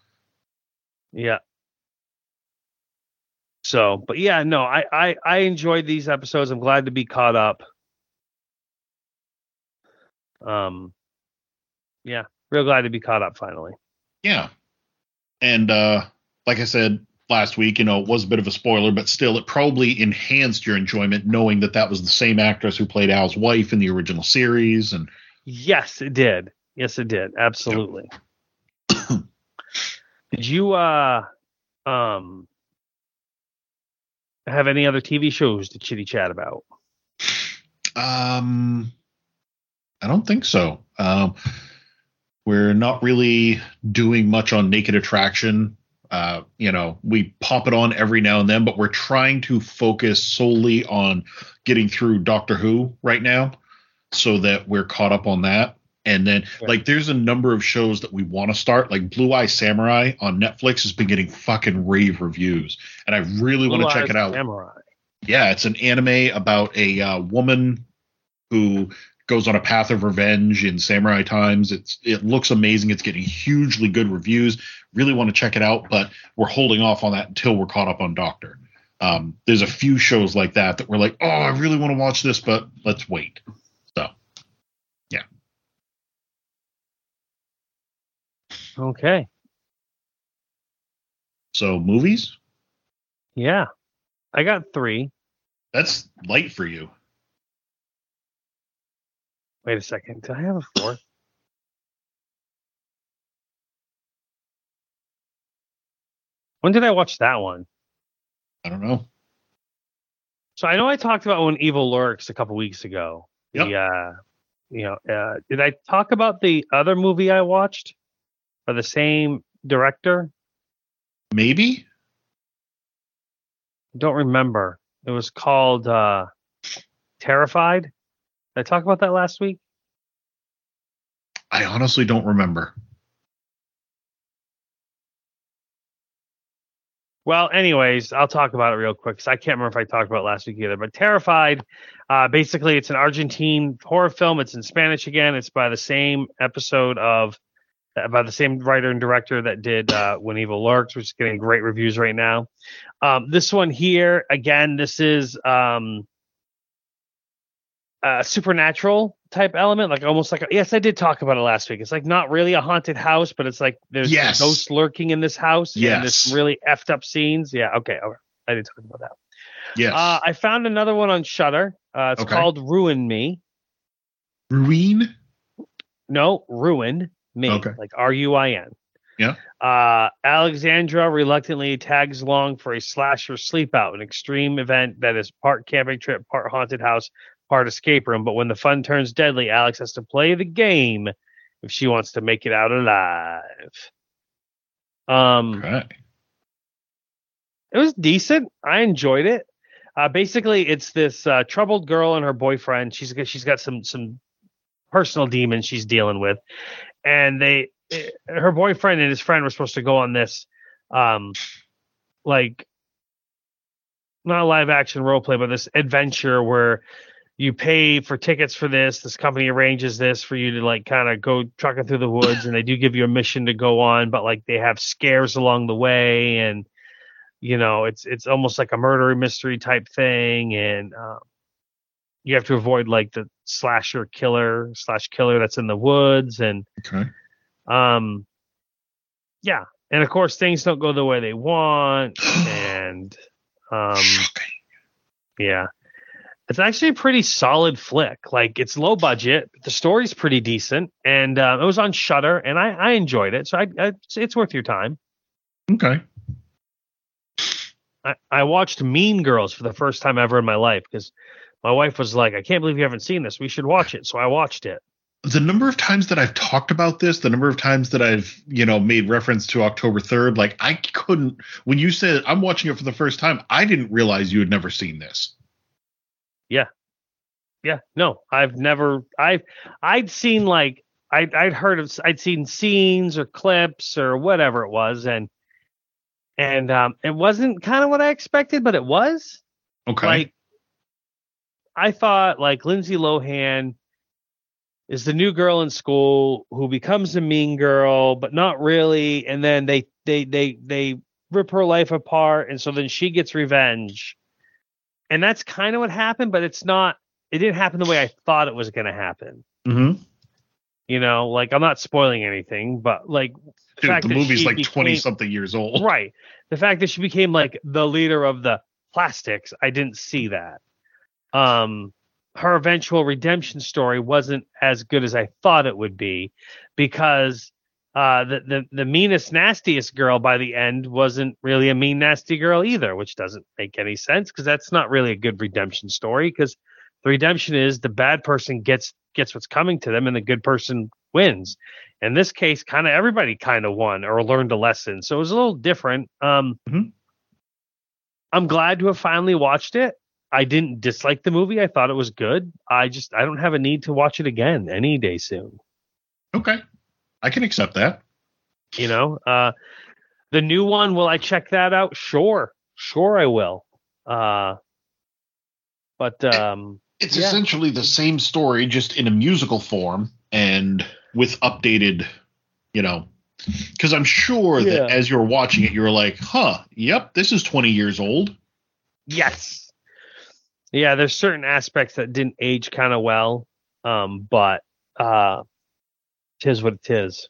Yeah. So, but yeah, no, I I I enjoyed these episodes. I'm glad to be caught up. Um, yeah, real glad to be caught up finally. yeah, and uh like I said last week, you know, it was a bit of a spoiler, but still, it probably enhanced your enjoyment knowing that that was the same actress who played Al's wife in the original series. And Yes, it did. Yes, it did. Absolutely. did you uh um have any other TV shows to chitty chat about? Um, I don't think so. Um, we're not really doing much on Naked Attraction. Uh, you know, we pop it on every now and then, but we're trying to focus solely on getting through Doctor Who right now, so that we're caught up on that. And then, Yeah. like, there's a number of shows that we want to start. Like Blue Eye Samurai on Netflix has been getting fucking rave reviews, and I really want to check it out. Samurai. Yeah, it's an anime about a uh, woman who goes on a path of revenge in samurai times. It's it looks amazing. It's getting hugely good reviews. Really want to check it out, but we're holding off on that until we're caught up on Doctor. Um, there's a few shows like that that we're like, oh, I really want to watch this, but let's wait. So yeah. Okay. so movies, Yeah. I got three. that's light for you. Wait a second. Did I have a fourth? When did I watch that one? I don't know. So I know I talked about when Evil Lurks a couple weeks ago. The, Yep. uh, you know, uh, did I talk about the other movie I watched by the same director? Maybe I don't remember. It was called uh, Terrified. Did I talk about that last week? I honestly don't remember. Well, anyways, I'll talk about it real quick because I can't remember if I talked about it last week either. But Terrified, uh, basically, it's an Argentine horror film. It's in Spanish again. It's by the same episode of, uh, by the same writer and director that did uh, When Evil Lurks, which is getting great reviews right now. Um, this one here, again, this is um, a supernatural type element, like almost like a, yes, I did talk about it last week. It's like not really a haunted house, but it's like there's Yes. ghosts lurking in this house. Yes. some really effed up scenes. Yeah, okay, okay. I did talk about that. Yes. Uh, I found another one on Shudder. Uh, it's Okay. called Ruin Me. Ruin. No, Ruin Me. Okay. Like R U I N. Yeah. Uh, Alexandra reluctantly tags along for a slasher sleep out, an extreme event that is part camping trip, part haunted house, part escape room. But when the fun turns deadly, Alex has to play the game if she wants to make it out alive. Um, Okay. it was decent. I enjoyed it. Uh, basically, it's this uh, troubled girl and her boyfriend. She's she's got some some personal demons she's dealing with, and they eh, her boyfriend and his friend were supposed to go on this, um, like not a live action role play, but this adventure where you pay for tickets for this. This company arranges this for you to like kind of go trucking through the woods, and they do give you a mission to go on, but like they have scares along the way and you know it's it's almost like a murder mystery type thing and um, you have to avoid like the slasher killer slash killer that's in the woods and Okay. um yeah and of course things don't go the way they want [gasps] and um yeah it's actually a pretty solid flick like it's low budget but the story's pretty decent and uh, it was on Shudder and i i enjoyed it so I, I it's worth your time Okay. I, I watched Mean Girls for the first time ever in my life because my wife was like, I can't believe you haven't seen this. We should watch it. So I watched it. The number of times that I've talked about this, the number of times that I've, you know, made reference to October 3rd, like I couldn't when you said I'm watching it for the first time, I didn't realize you had never seen this. Yeah, Yeah. no, I've never, I've, I'd seen like, I'd, I'd heard of, I'd seen scenes or clips or whatever it was. And, and, um, it wasn't kind of what I expected, but it was. Okay. Like, I thought like Lindsay Lohan is the new girl in school who becomes a mean girl, but not really. And then they they they they rip her life apart, and so then she gets revenge. And that's kind of what happened, but it's not. It didn't happen the way I thought it was going to happen. mm-hmm. You know, like I'm not spoiling anything, but like the Dude, the movie's like 20 became- something years old. [laughs] right the fact that she became like the leader of the plastics i didn't see that um her eventual redemption story wasn't as good as i thought it would be because uh the the, the meanest nastiest girl by the end wasn't really a mean nasty girl either which doesn't make any sense because that's not really a good redemption story because the redemption is the bad person gets gets what's coming to them and the good person wins. In this case kind of everybody kind of won or learned a lesson so it was a little different. Um Mhm. i'm glad to have finally watched it. I didn't dislike the movie. I thought it was good. I just i don't have a need to watch it again any day soon. Okay. I can accept that. you know uh the new one will i check that out sure sure i will uh but um It's Yeah. essentially the same story, just in a musical form and with updated, you know, because I'm sure Yeah. that as you're watching it, you're like, huh, yep, this is 20 years old. Yes. Yeah, there's certain aspects that didn't age kind of well. Um, but uh tis what it is.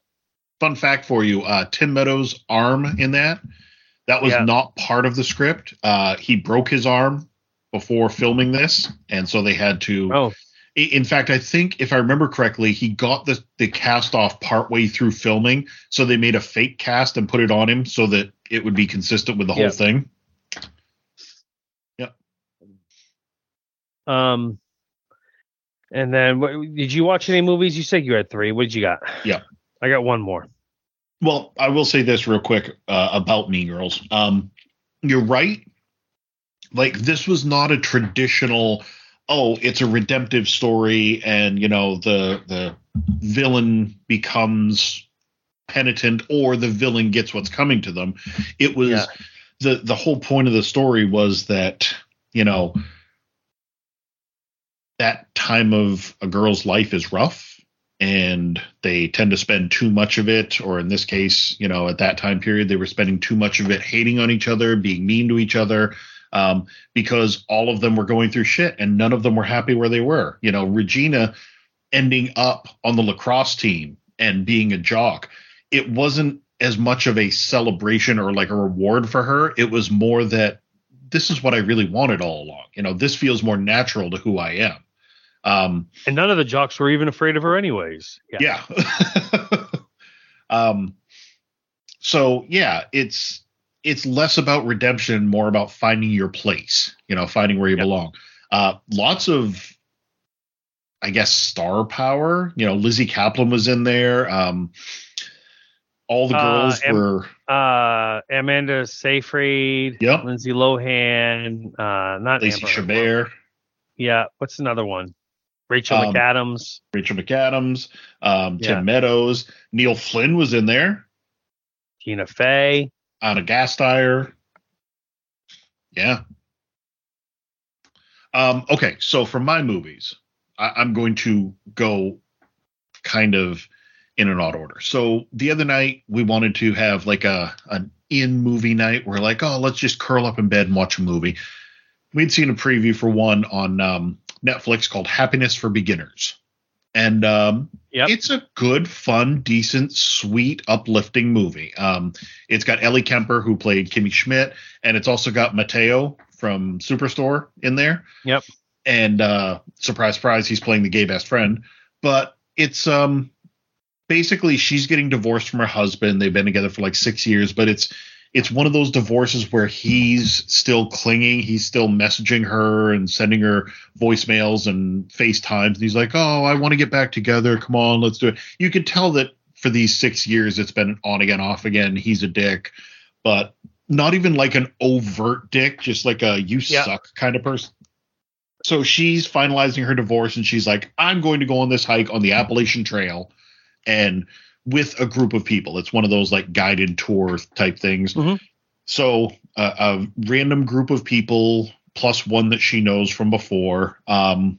Fun fact for you uh, Tim Meadows' arm in that, that was Yeah. not part of the script. Uh, he broke his arm before filming this. And so they had to. Oh, In fact, I think if I remember correctly, he got the, the cast off partway through filming. So they made a fake cast and put it on him so that it would be consistent with the Yeah. whole thing. Yeah. Um and then what, did you watch any movies? You said you had three. What did you got? Yeah. I got one more. Well, I will say this real quick uh, about Mean Girls. Um, you're right. Like this was not a traditional. Oh, it's a redemptive story, and you know the the villain becomes penitent, or the villain gets what's coming to them. It was Yeah. the the whole point of the story was that you know that time of a girl's life is rough and they tend to spend too much of it or in this case you know at that time period they were spending too much of it hating on each other being mean to each other um, because all of them were going through shit and none of them were happy where they were you know regina ending up on the lacrosse team and being a jock it wasn't as much of a celebration or like a reward for her it was more that this is what I really wanted all along. You know, this feels more natural to who I am. Um, and none of the jocks were even afraid of her, anyways. Yeah. yeah. [laughs] um, so yeah, it's it's less about redemption, more about finding your place. You know, finding where you yep. belong. Uh, lots of, I guess, star power. You know, Lizzy Caplan was in there. Um, all the uh, girls uh, were uh, Amanda Seyfried, yep. Lindsay Lohan, uh, not Lacey Amber, Chabert. Yeah, what's another one? Rachel um, McAdams. Rachel McAdams, um, Tim yeah. Meadows, Neil Flynn was in there. Tina Fey. Anna Gasteyer. Yeah. Um, okay, so for my movies, I, am going to go kind of in an odd order. So the other night we wanted to have like a an in movie night. We're like, oh, let's just curl up in bed and watch a movie. We'd seen a preview for one on um, Netflix called Happiness for Beginners. And um, yep. it's a good, fun, decent, sweet, uplifting movie. Um, it's got Ellie Kemper, who played Kimmy Schmidt, and it's also got Mateo from Superstore in there. Yep. And uh, surprise, surprise, he's playing the gay best friend. But it's um, basically she's getting divorced from her husband. They've been together for like six years, but it's it's one of those divorces where he's still clinging, he's still messaging her and sending her voicemails and FaceTimes. And he's like, Oh, I want to get back together. Come on, let's do it. You could tell that for these six years it's been on again, off again. He's a dick, but not even like an overt dick, just like a you yeah. suck kind of person. So she's finalizing her divorce and she's like, I'm going to go on this hike on the Appalachian Trail and with a group of people. It's one of those like guided tour type things. Mm-hmm. So uh, a random group of people plus one that she knows from before. Um,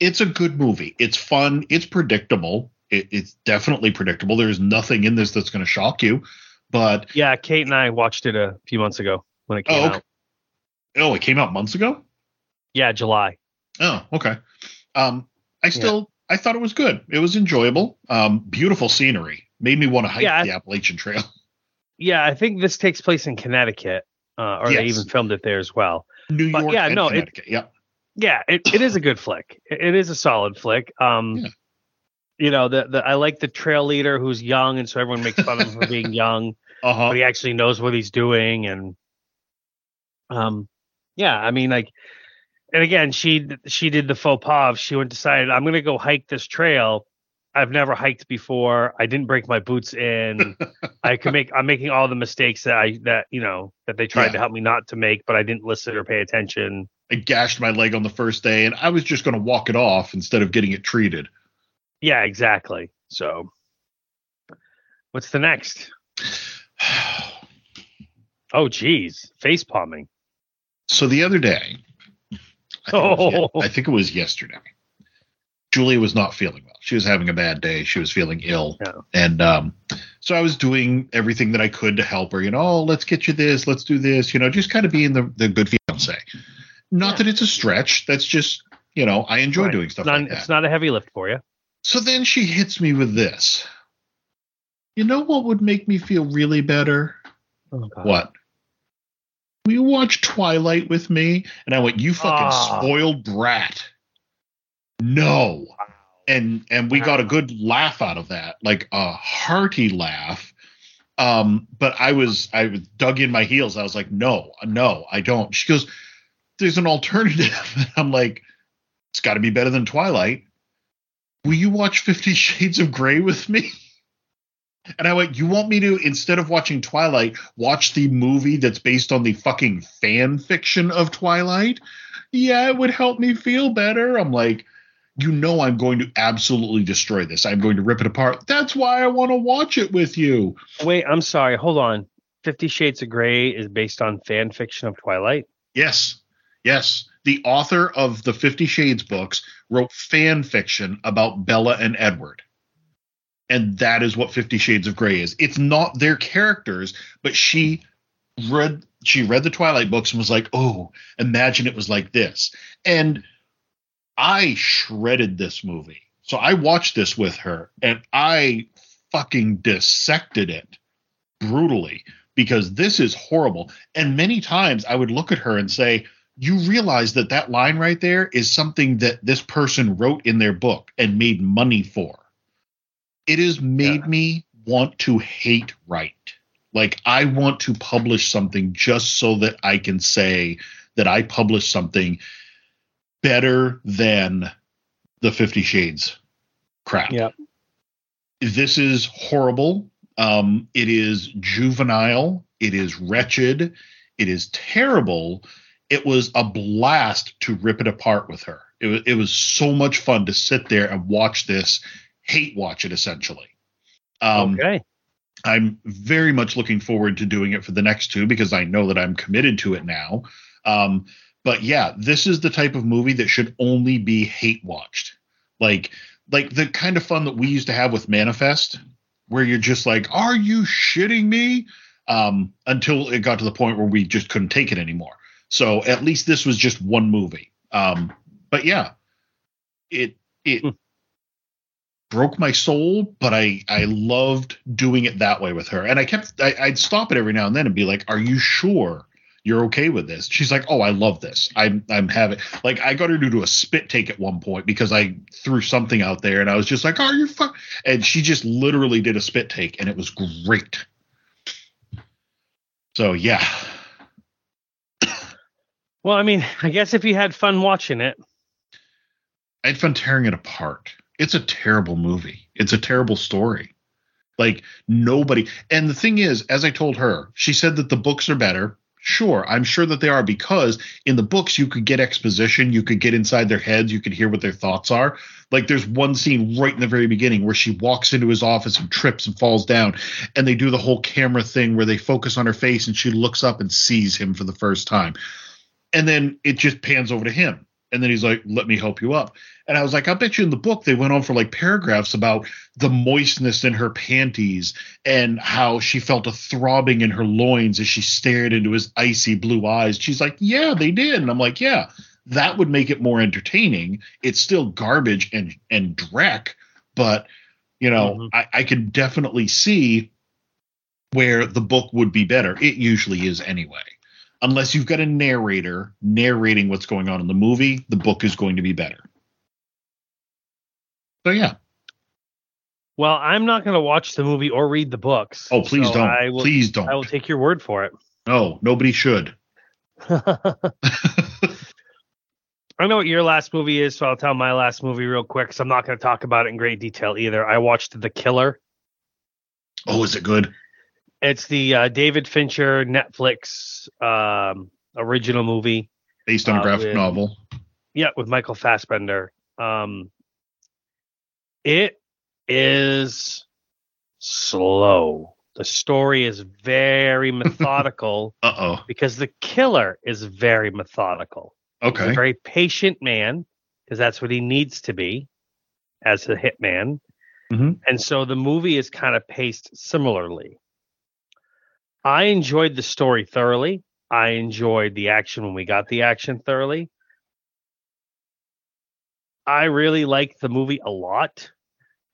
it's a good movie. It's fun. It's predictable. It, it's definitely predictable. There's nothing in this that's going to shock you. But yeah, Kate and I watched it a few months ago when it came oh, okay. out. Oh, it came out months ago. Yeah, July. Oh, okay. Um, I still I thought it was good. It was enjoyable. Um, beautiful scenery. Made me want to hike yeah, the Appalachian Trail. [laughs] Yeah, I think this takes place in Connecticut, uh, or yes. they even filmed it there as well. New York, but yeah, no. It, yeah, yeah, it, it is a good flick. It, it is a solid flick. Um, yeah. you know, the, the I like the trail leader who's young, and so everyone makes fun of him for being [laughs] young, uh-huh. but he actually knows what he's doing, and um, yeah, I mean, like and again, she she did the faux pas. She went decided I'm going to go hike this trail. I've never hiked before. I didn't break my boots in. [laughs] I could make. I'm making all the mistakes that I that you know that they tried yeah. to help me not to make, but I didn't listen or pay attention. I gashed my leg on the first day, and I was just going to walk it off instead of getting it treated. Yeah, exactly. So, what's the next? [sighs] oh, geez, face palming. So the other day, oh. I think it was yesterday. Julia was not feeling well. She was having a bad day. She was feeling ill. And um, so I was doing everything that I could to help her. You know, oh, let's get you this, let's do this. You know, just kind of being the, the good fiance. Not yeah. that it's a stretch. That's just, you know, I enjoy right. doing stuff not, like that. It's not a heavy lift for you. So then she hits me with this. You know what would make me feel really better? Oh, what? Will you watch Twilight with me? And I went, you fucking oh. spoiled brat. No. And and we got a good laugh out of that, like a hearty laugh. Um, but I was I was dug in my heels. I was like, no, no, I don't. She goes, there's an alternative. [laughs] I'm like, it's got to be better than Twilight. Will you watch Fifty Shades of Grey with me? And I went, You want me to, instead of watching Twilight, watch the movie that's based on the fucking fan fiction of Twilight? Yeah, it would help me feel better. I'm like, You know, I'm going to absolutely destroy this. I'm going to rip it apart. That's why I want to watch it with you. Wait, I'm sorry. Hold on. Fifty Shades of Grey is based on fan fiction of Twilight? Yes. Yes. The author of the Fifty Shades books wrote fan fiction about Bella and Edward and that is what 50 shades of Grey is it's not their characters but she read she read the twilight books and was like oh imagine it was like this and i shredded this movie so i watched this with her and i fucking dissected it brutally because this is horrible. And many times I would look at her and say, you realize that that line right there is something that this person wrote in their book and made money for. It has made Yeah. me want to hate write. Like I want to publish something just so that I can say that I published something better than the 50 shades crap. Yep. This is horrible. Um, it is juvenile. It is wretched. It is terrible. It was a blast to rip it apart with her. It was, it was so much fun to sit there and watch this, hate watch it essentially. Um, okay. I'm very much looking forward to doing it for the next two because I know that I'm committed to it now. Um, but yeah, this is the type of movie that should only be hate watched. Like like the kind of fun that we used to have with Manifest, where you're just like, "Are you shitting me?" Um, until it got to the point where we just couldn't take it anymore. So at least this was just one movie. Um, but yeah, it it Hmm. Broke my soul, but I I loved doing it that way with her. And I kept I, I'd stop it every now and then and be like, "Are you sure you're okay with this?" She's like, "Oh, I love this. I'm I'm having like I got her to do a spit take at one point because I threw something out there and I was just like, "Are you fuck?" And she just literally did a spit take and it was great. So yeah, Well, I mean, I guess if you had fun watching it, I had fun tearing it apart. It's a terrible movie. It's a terrible story. Like nobody. And the thing is, as I told her, she said that the books are better. Sure, I'm sure that they are because in the books you could get exposition, you could get inside their heads, you could hear what their thoughts are. Like there's one scene right in the very beginning where she walks into his office and trips and falls down, and they do the whole camera thing where they focus on her face and she looks up and sees him for the first time. And then it just pans over to him. And then he's like, let me help you up. And I was like, I bet you in the book they went on for like paragraphs about the moistness in her panties and how she felt a throbbing in her loins as she stared into his icy blue eyes. She's like, Yeah, they did. And I'm like, Yeah, that would make it more entertaining. It's still garbage and and dreck, but you know, Mhm. I, I can definitely see where the book would be better. It usually is anyway. Unless you've got a narrator narrating what's going on in the movie, the book is going to be better. So yeah. well, I'm not going to watch the movie or read the books. Oh, please so don't. I will, please don't. I will take your word for it. no, nobody should. [laughs] [laughs] I know what your last movie is, so I'll tell my last movie real quick. Because I'm not going to talk about it in great detail either. I watched The Killer. Oh, is it good? It's the uh, David Fincher Netflix um, original movie. Based on a Uh, graphic with- novel. Yeah, with Michael Fassbender. Um, it is slow. The story is very [laughs] methodical Uh oh. because the killer is very methodical. He's Okay. a very patient man because that's what he needs to be as a hitman. Mhm. And so the movie is kind of paced similarly. I enjoyed the story thoroughly. I enjoyed the action when we got the action thoroughly. I really liked the movie a lot.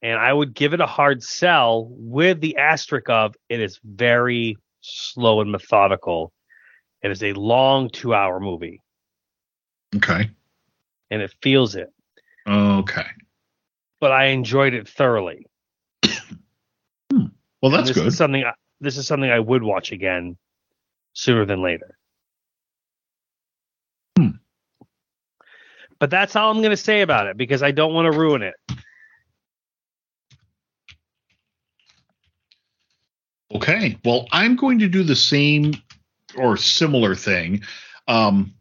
And I would give it a hard sell with the asterisk of it is very slow and methodical. It is a long two hour movie Okay. and it feels it. Okay. But I enjoyed it thoroughly. [coughs] Hmm. Well, that's good. Something I- this is something I would watch again sooner than later. Hmm. But that's all I'm going to say about it because I don't want to ruin it. Okay. Well, I'm going to do the same or similar thing. Um,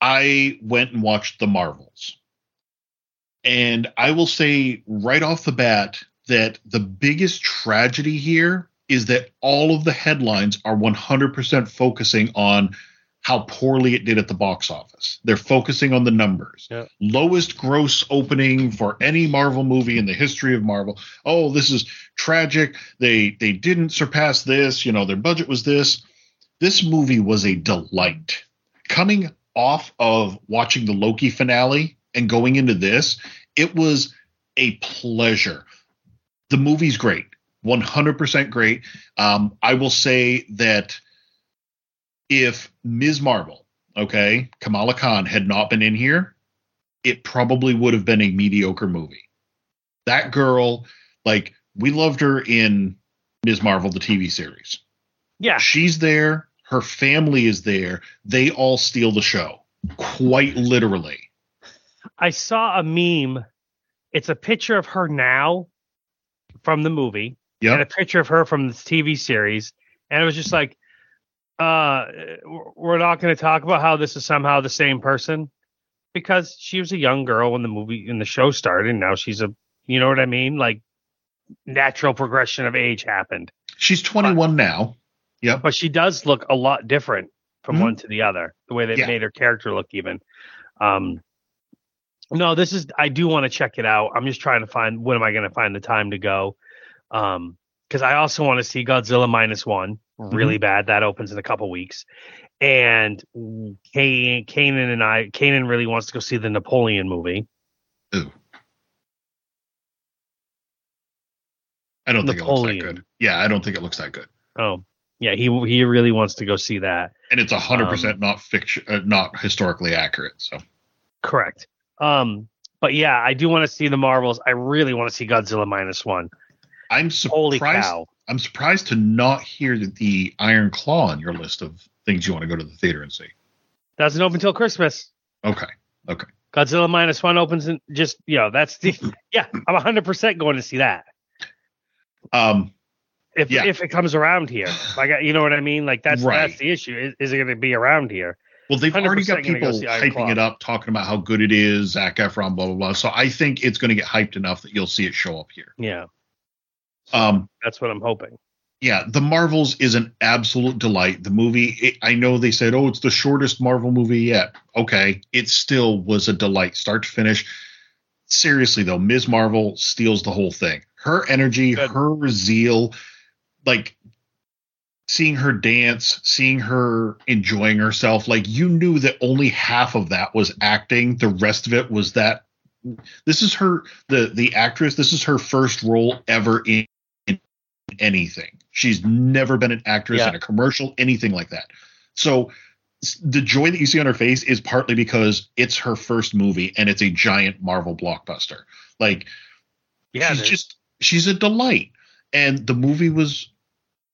I went and watched the Marvels. And I will say right off the bat that the biggest tragedy here is that all of the headlines are 100% focusing on how poorly it did at the box office. They're focusing on the numbers. Yeah. Lowest gross opening for any Marvel movie in the history of Marvel. Oh, this is tragic. They they didn't surpass this, you know, their budget was this. This movie was a delight. Coming off of watching the Loki finale and going into this, it was a pleasure. The movie's great. 100% great. Um, I will say that if Ms. Marvel, okay, Kamala Khan had not been in here, it probably would have been a mediocre movie. That girl, like, we loved her in Ms. Marvel, the TV series. Yeah. She's there. Her family is there. They all steal the show, quite literally. I saw a meme. It's a picture of her now from the movie Yep. and a picture of her from the TV series. And it was just like, uh, we're not going to talk about how this is somehow the same person because she was a young girl when the movie, in the show started. And now she's a, you know what I mean? Like, natural progression of age happened. She's 21 now. Yep. But she does look a lot different from Mhm. one to the other, the way they Yeah. made her character look even. Um, no, this is I do want to check it out. I'm just trying to find when am I going to find the time to go? Um, because I also want to see Godzilla minus one really bad. That opens in a couple weeks, and Kane, Kanan and I, Kanan really wants to go see the Napoleon movie. Ooh. I don't think it looks that good. Yeah, I don't think it looks that good. Oh, yeah, he he really wants to go see that. And it's 100% Um, not fiction, uh, not historically accurate. So Correct. Um, but yeah, I do want to see the Marvels. I really want to see Godzilla minus one. I'm surprised. I'm surprised to not hear the, the Iron Claw on your list of things you want to go to the theater and see. Doesn't open till Christmas. Okay. Okay. Godzilla minus one opens and just you know that's the [laughs] yeah. I'm 100 percent going to see that Um, if Yeah. if it comes around here. Like you know what I mean? Like that's Right. that's the issue. Is, is it going to be around here? well, they've already got gonna go people hyping Claw. it up, talking about how good it is, Zac Efron, blah blah blah. So I think it's going to get hyped enough that you'll see it show up here. Yeah, Um, that's what I'm hoping. yeah, The Marvels is an absolute delight. The movie, it, I know they said, oh, it's the shortest Marvel movie yet. Okay, it still was a delight, start to finish. Seriously, though, Ms. Marvel steals the whole thing. Her energy, Good. her zeal, like seeing her dance, seeing her enjoying herself, like you knew that only half of that was acting. The rest of it was that. This is her, the the actress. This is her first role ever in anything. She's never been an actress Yeah. in a commercial, anything like that. So the joy that you see on her face is partly because it's her first movie and it's a giant Marvel blockbuster. Like Yeah, she's just she's a delight. And the movie was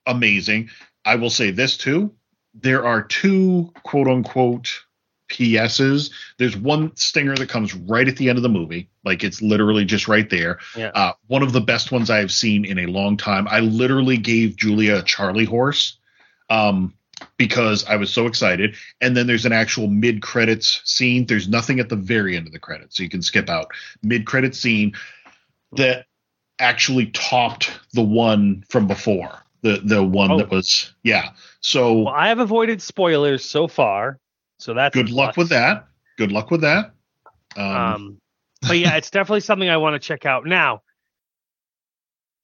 amazing. I will say this too. There are two quote unquote PSs. There's one stinger that comes right at the end of the movie. Like it's literally just right there. Yeah. Uh, one of the best ones I've seen in a long time. I literally gave Julia a Charlie horse um, because I was so excited. And then there's an actual mid credits scene. There's nothing at the very end of the credits, so you can skip out. Mid credit scene that actually topped the one from before. The the one Oh. that was yeah. So well, I have avoided spoilers so far, so that's good luck with that. Good luck with that. Um, Um, but yeah, it's definitely something I want to check out now.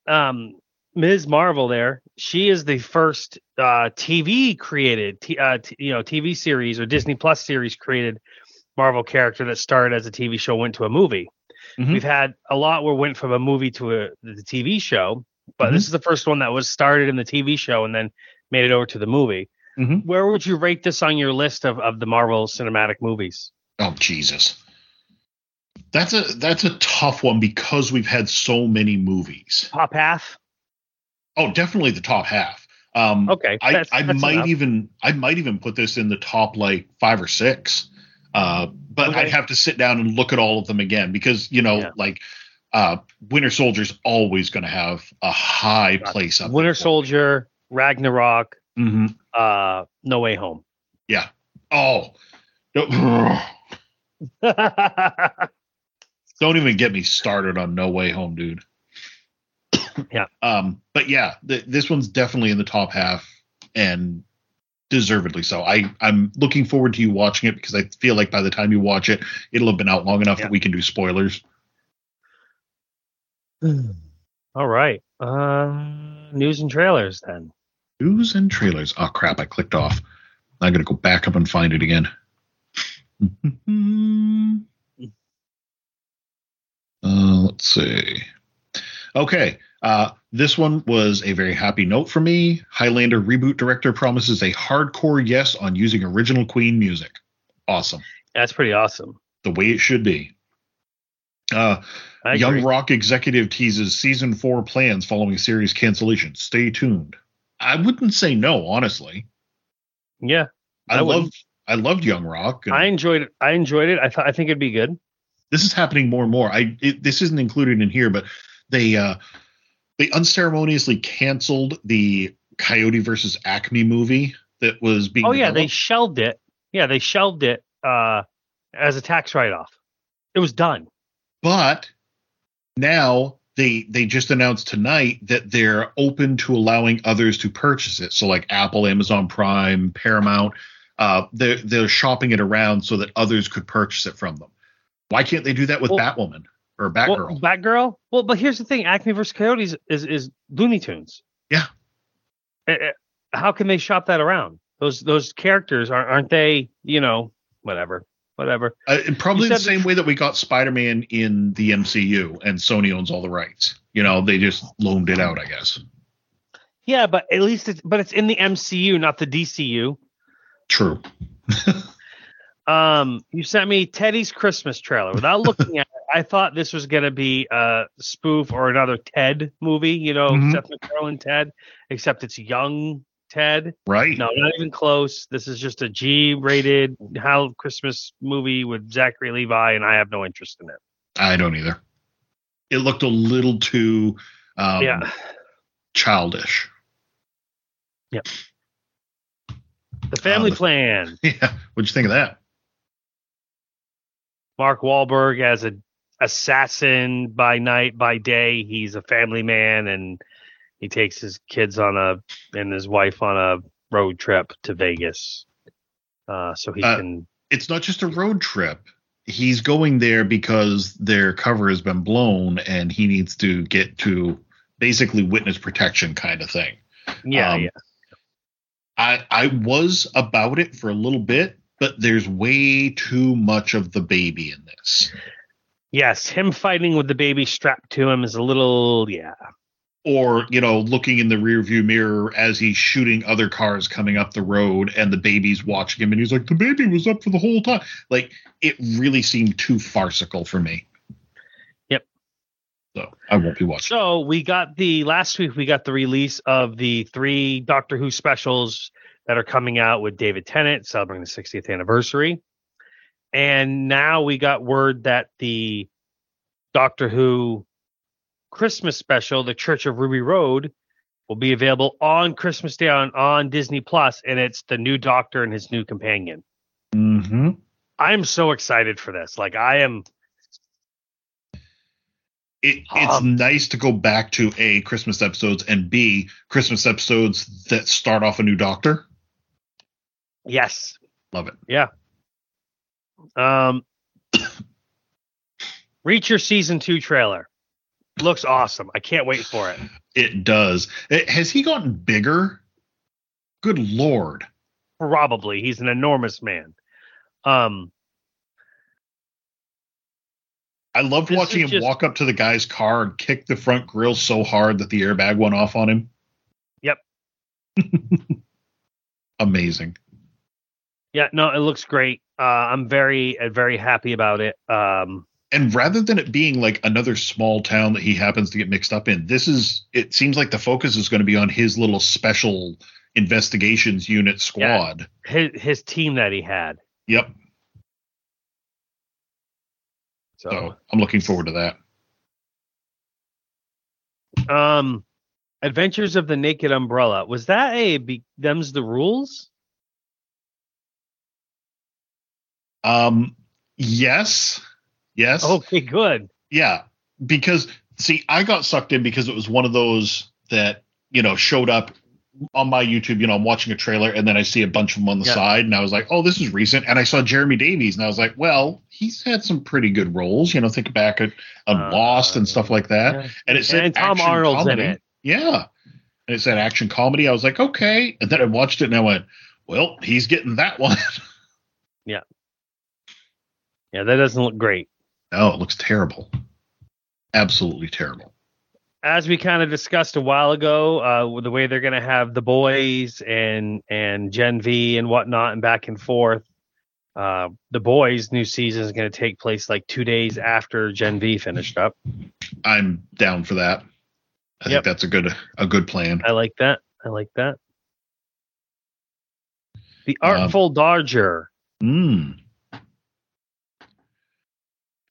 Um, Ms. Marvel, there, she is the first uh, TV created, t- uh, t- you know, TV series or Disney Plus series created Marvel character that started as a TV show, went to a movie. Mhm. We've had a lot where went from a movie to a the TV show, but this is the first one that was started in the TV show and then made it over to the movie. Mhm. Where would you rate this on your list of, of the Marvel cinematic movies? Oh Jesus. That's a that's a tough one because we've had so many movies. Top half? Oh, definitely the top half. Um Okay. I, that's- I that's might enough. even I might even put this in the top like five or six. Uh but Okay. I'd have to sit down and look at all of them again because you know Yeah. like uh Winter Soldier's always gonna have a high Got place up Winter there. Soldier, Ragnarok, hmm uh, No Way Home. Yeah. Oh. No- [laughs] Don't even get me started on No Way Home, dude. [coughs] Yeah. Um, but yeah, th- this one's definitely in the top half and deservedly so. I I'm looking forward to you watching it because I feel like by the time you watch it, it'll have been out long enough Yeah. that we can do spoilers. [sighs] All right. Uh, news and trailers then. News and trailers. Oh crap! I clicked off. I'm gonna go back up and find it again. [laughs] uh, let's see. Okay. Uh, this one was a very happy note for me. Highlander reboot director promises a hardcore yes on using original Queen music. Awesome. That's pretty awesome. The way it should be. Uh, Young. Rock executive teases season four plans following series cancellation. Stay tuned. I wouldn't say no, honestly. Yeah, I, I love. I loved Young Rock. and I enjoyed it. I enjoyed it. I thought I think it'd be good. this is happening more and more. I it, this isn't included in here, but they uh they unceremoniously canceled the Coyote versus Acme movie that was being Oh yeah, they shelved it. Yeah, they shelved it uh, as a tax write-off. It was done. but now they they just announced tonight that they're open to allowing others to purchase it. So like Apple, Amazon Prime, Paramount, uh, they're they're shopping it around so that others could purchase it from them. Why can't they do that with Well- Batwoman or Well, Batgirl? Batgirl. Well, but here's the thing: Acme vs. Coyotes is is Looney Tunes. Yeah. Eh, eh, how can they shop that around? Those those characters aren't aren't they? You know, whatever, whatever. Uh, probably the same way that we got Spider-Man in the MCU, and Sony owns all the rights. You know, they just loaned it out, I guess. Yeah, but at least it's but it's in the MCU, not the DCU. True. [laughs] Um, you sent me Teddy's Christmas trailer. Without [laughs] looking at it, I thought this was gonna be a spoof or another Ted movie. You know, Mhm. Seth MacFarlane Ted, except it's young Ted. Right. No, not even close. This is just a G-rated How Christmas movie with Zachary Levi, and I have no interest in it. I don't either. It looked a little too um, yeah, childish. Yeah. The Family the- Plan. [laughs] Yeah. What'd you think of that? Mark Wahlberg as a assassin by night, by day. He's a family man, and he takes his kids on a and his wife on a road trip to Vegas, uh, so he Uh, can. It's not just a road trip. He's going there because their cover has been blown, and he needs to get to basically witness protection kind of thing. Yeah, um, yeah. I I was about it for a little bit, but there's way too much of the baby in this. Yes, him fighting with the baby strapped to him is a little. Yeah, Or, you know, looking in the rearview mirror as he's shooting other cars coming up the road and the baby's watching him and he's like, The baby was up for the whole time. Like it really seemed too farcical for me. Yep. So I won't be watching. So we got the last week we got the release of the three Doctor Who specials that are coming out with David Tennant celebrating the 60th anniversary. And now we got word that the Doctor Who Christmas special, The Church of Ruby Road, will be available on Christmas Day on, on Disney Plus, and it's the new Doctor and his new companion. Mm-hmm. I'm so excited for this. Like I am It, it's Um, nice to go back to A, Christmas episodes, and B, Christmas episodes that start off a new doctor. yes. Love it. Yeah. Um, [coughs] Reacher season two trailer looks awesome. I can't wait for it. It does. It- has he gotten bigger? Good lord. Probably he's an enormous man. Um, I loved watching him just- walk up to the guy's car and kick the front grill so hard that the airbag went off on him. Yep. [laughs] Amazing. yeah, no, it looks great. Uh, I'm very, uh, very happy about it. Um, And rather than it being like another small town that he happens to get mixed up in, this is it seems like the focus is going to be on his little special investigations unit squad. his his team that he had. Yep. So, So I'm looking forward to that. um, Adventures of the Naked Umbrella was that a be, them's the rules? Um yes. Yes. Okay, good. Yeah, because see, I got sucked in because it was one of those that you know showed up on my YouTube. You know, I'm watching a trailer and then I see a bunch of them on the Yeah. side, and I was like, "Oh, this is recent." And I saw Jeremy Davies, and I was like, "Well, he's had some pretty good roles." You know, think back at on Uh, Lost and stuff like that. Yeah. And it said And Tom Arnold's in comedy. it. Yeah, and it said action comedy. I was like, okay. And then I watched it and I went, "Well, he's getting that one." [laughs] Yeah. Yeah, that doesn't look great. No, it looks terrible. Absolutely terrible. as we kind of discussed a while ago, uh, the way they're going to have the boys and and Gen V and whatnot and back and forth. Uh, the boys' new season is going to take place like two days after Gen V finished up. I'm down for that. I Yep. think that's a good a good plan. I like that. I like that. The Um, Artful Dodger. Mm.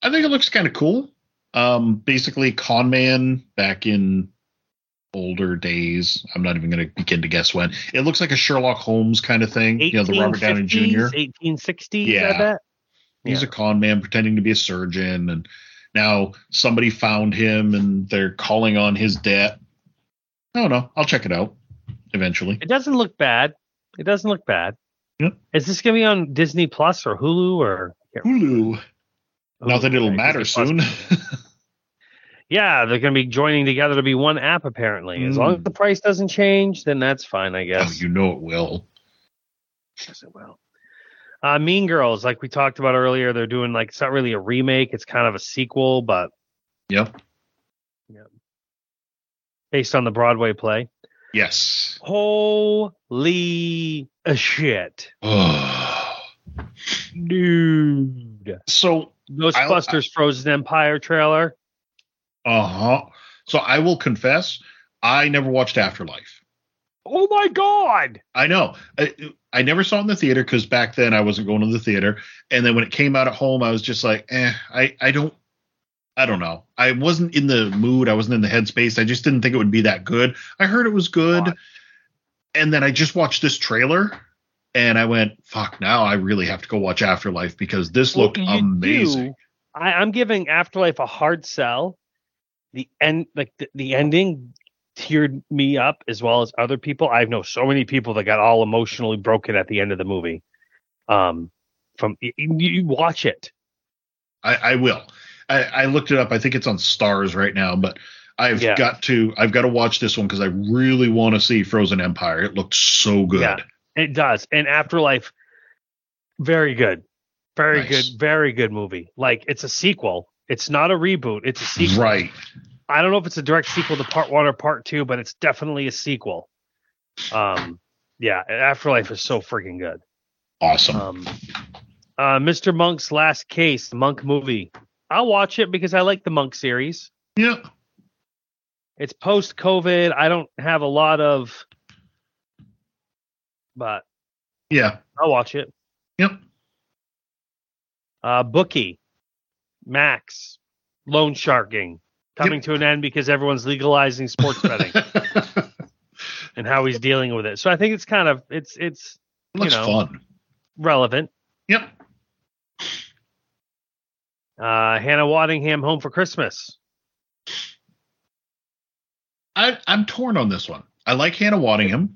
I think it looks kind of cool. Um, basically, con man back in older days. I'm not even going to begin to guess when. It looks like a Sherlock Holmes kind of thing. You know, the Robert Downey Jr. 1860s, Yeah. I bet. He's Yeah. a con man pretending to be a surgeon, and now somebody found him, and they're calling on his debt. I don't know. I'll check it out eventually. It doesn't look bad. It doesn't look bad. Yep. Is this going to be on Disney Plus or Hulu or? Hulu. Not that it'll matter soon. [laughs] Yeah, they're going to be joining together to be one app apparently. As long as Mm. the price doesn't change, then that's fine, I oh, guess. you know it will. Yes, it will. Uh, mean Girls, like we talked about earlier, they're doing like it's not really a remake; it's kind of a sequel, but Yep. based on the Broadway play. Yes. Holy shit, Oh. [sighs] dude! So Ghostbusters Frozen Empire trailer. Uh huh. So I will confess, I never watched Afterlife. Oh my god! I know. I, I never saw it in the theater because back then I wasn't going to the theater. And then when it came out at home, I was just like, eh, I, I don't, I don't know. I wasn't in the mood. I wasn't in the headspace. I just didn't think it would be that good. I heard it was good. God. And then I just watched this trailer and I went, fuck, now I really have to go watch Afterlife because this looked Well, you amazing. do. I, I'm giving Afterlife a hard sell. The end, like the, the ending, teared me up as well as other people. I know so many people that got all emotionally broken at the end of the movie. Um, from you, you watch it. I, I will. I, I looked it up. I think it's on Starz right now, but I've Yeah. got to I've got to watch this one because I really want to see Frozen Empire. It looked so good. Yeah. It does. And Afterlife, very good, very Nice. good, very good movie. Like it's a sequel. It's not a reboot. It's a sequel. Right. I don't know if it's a direct sequel to part one or part two, but it's definitely a sequel. Um, yeah, Afterlife is so freaking good. Awesome. Um, uh, Mr. Monk's Last Case, the Monk movie. I'll watch it because I like the Monk series. yeah. It's post COVID. I don't have a lot of, but Yeah. I'll watch it. Yep. Uh, Bookie, Max, loan sharking coming to an end because everyone's legalizing sports betting [laughs] and how he's dealing with it. So I think it's kind of it's it's looks know. fun. relevant. Yep. Uh, Hannah Waddingham home for Christmas. I, I'm torn on this one. I like Hannah Waddingham.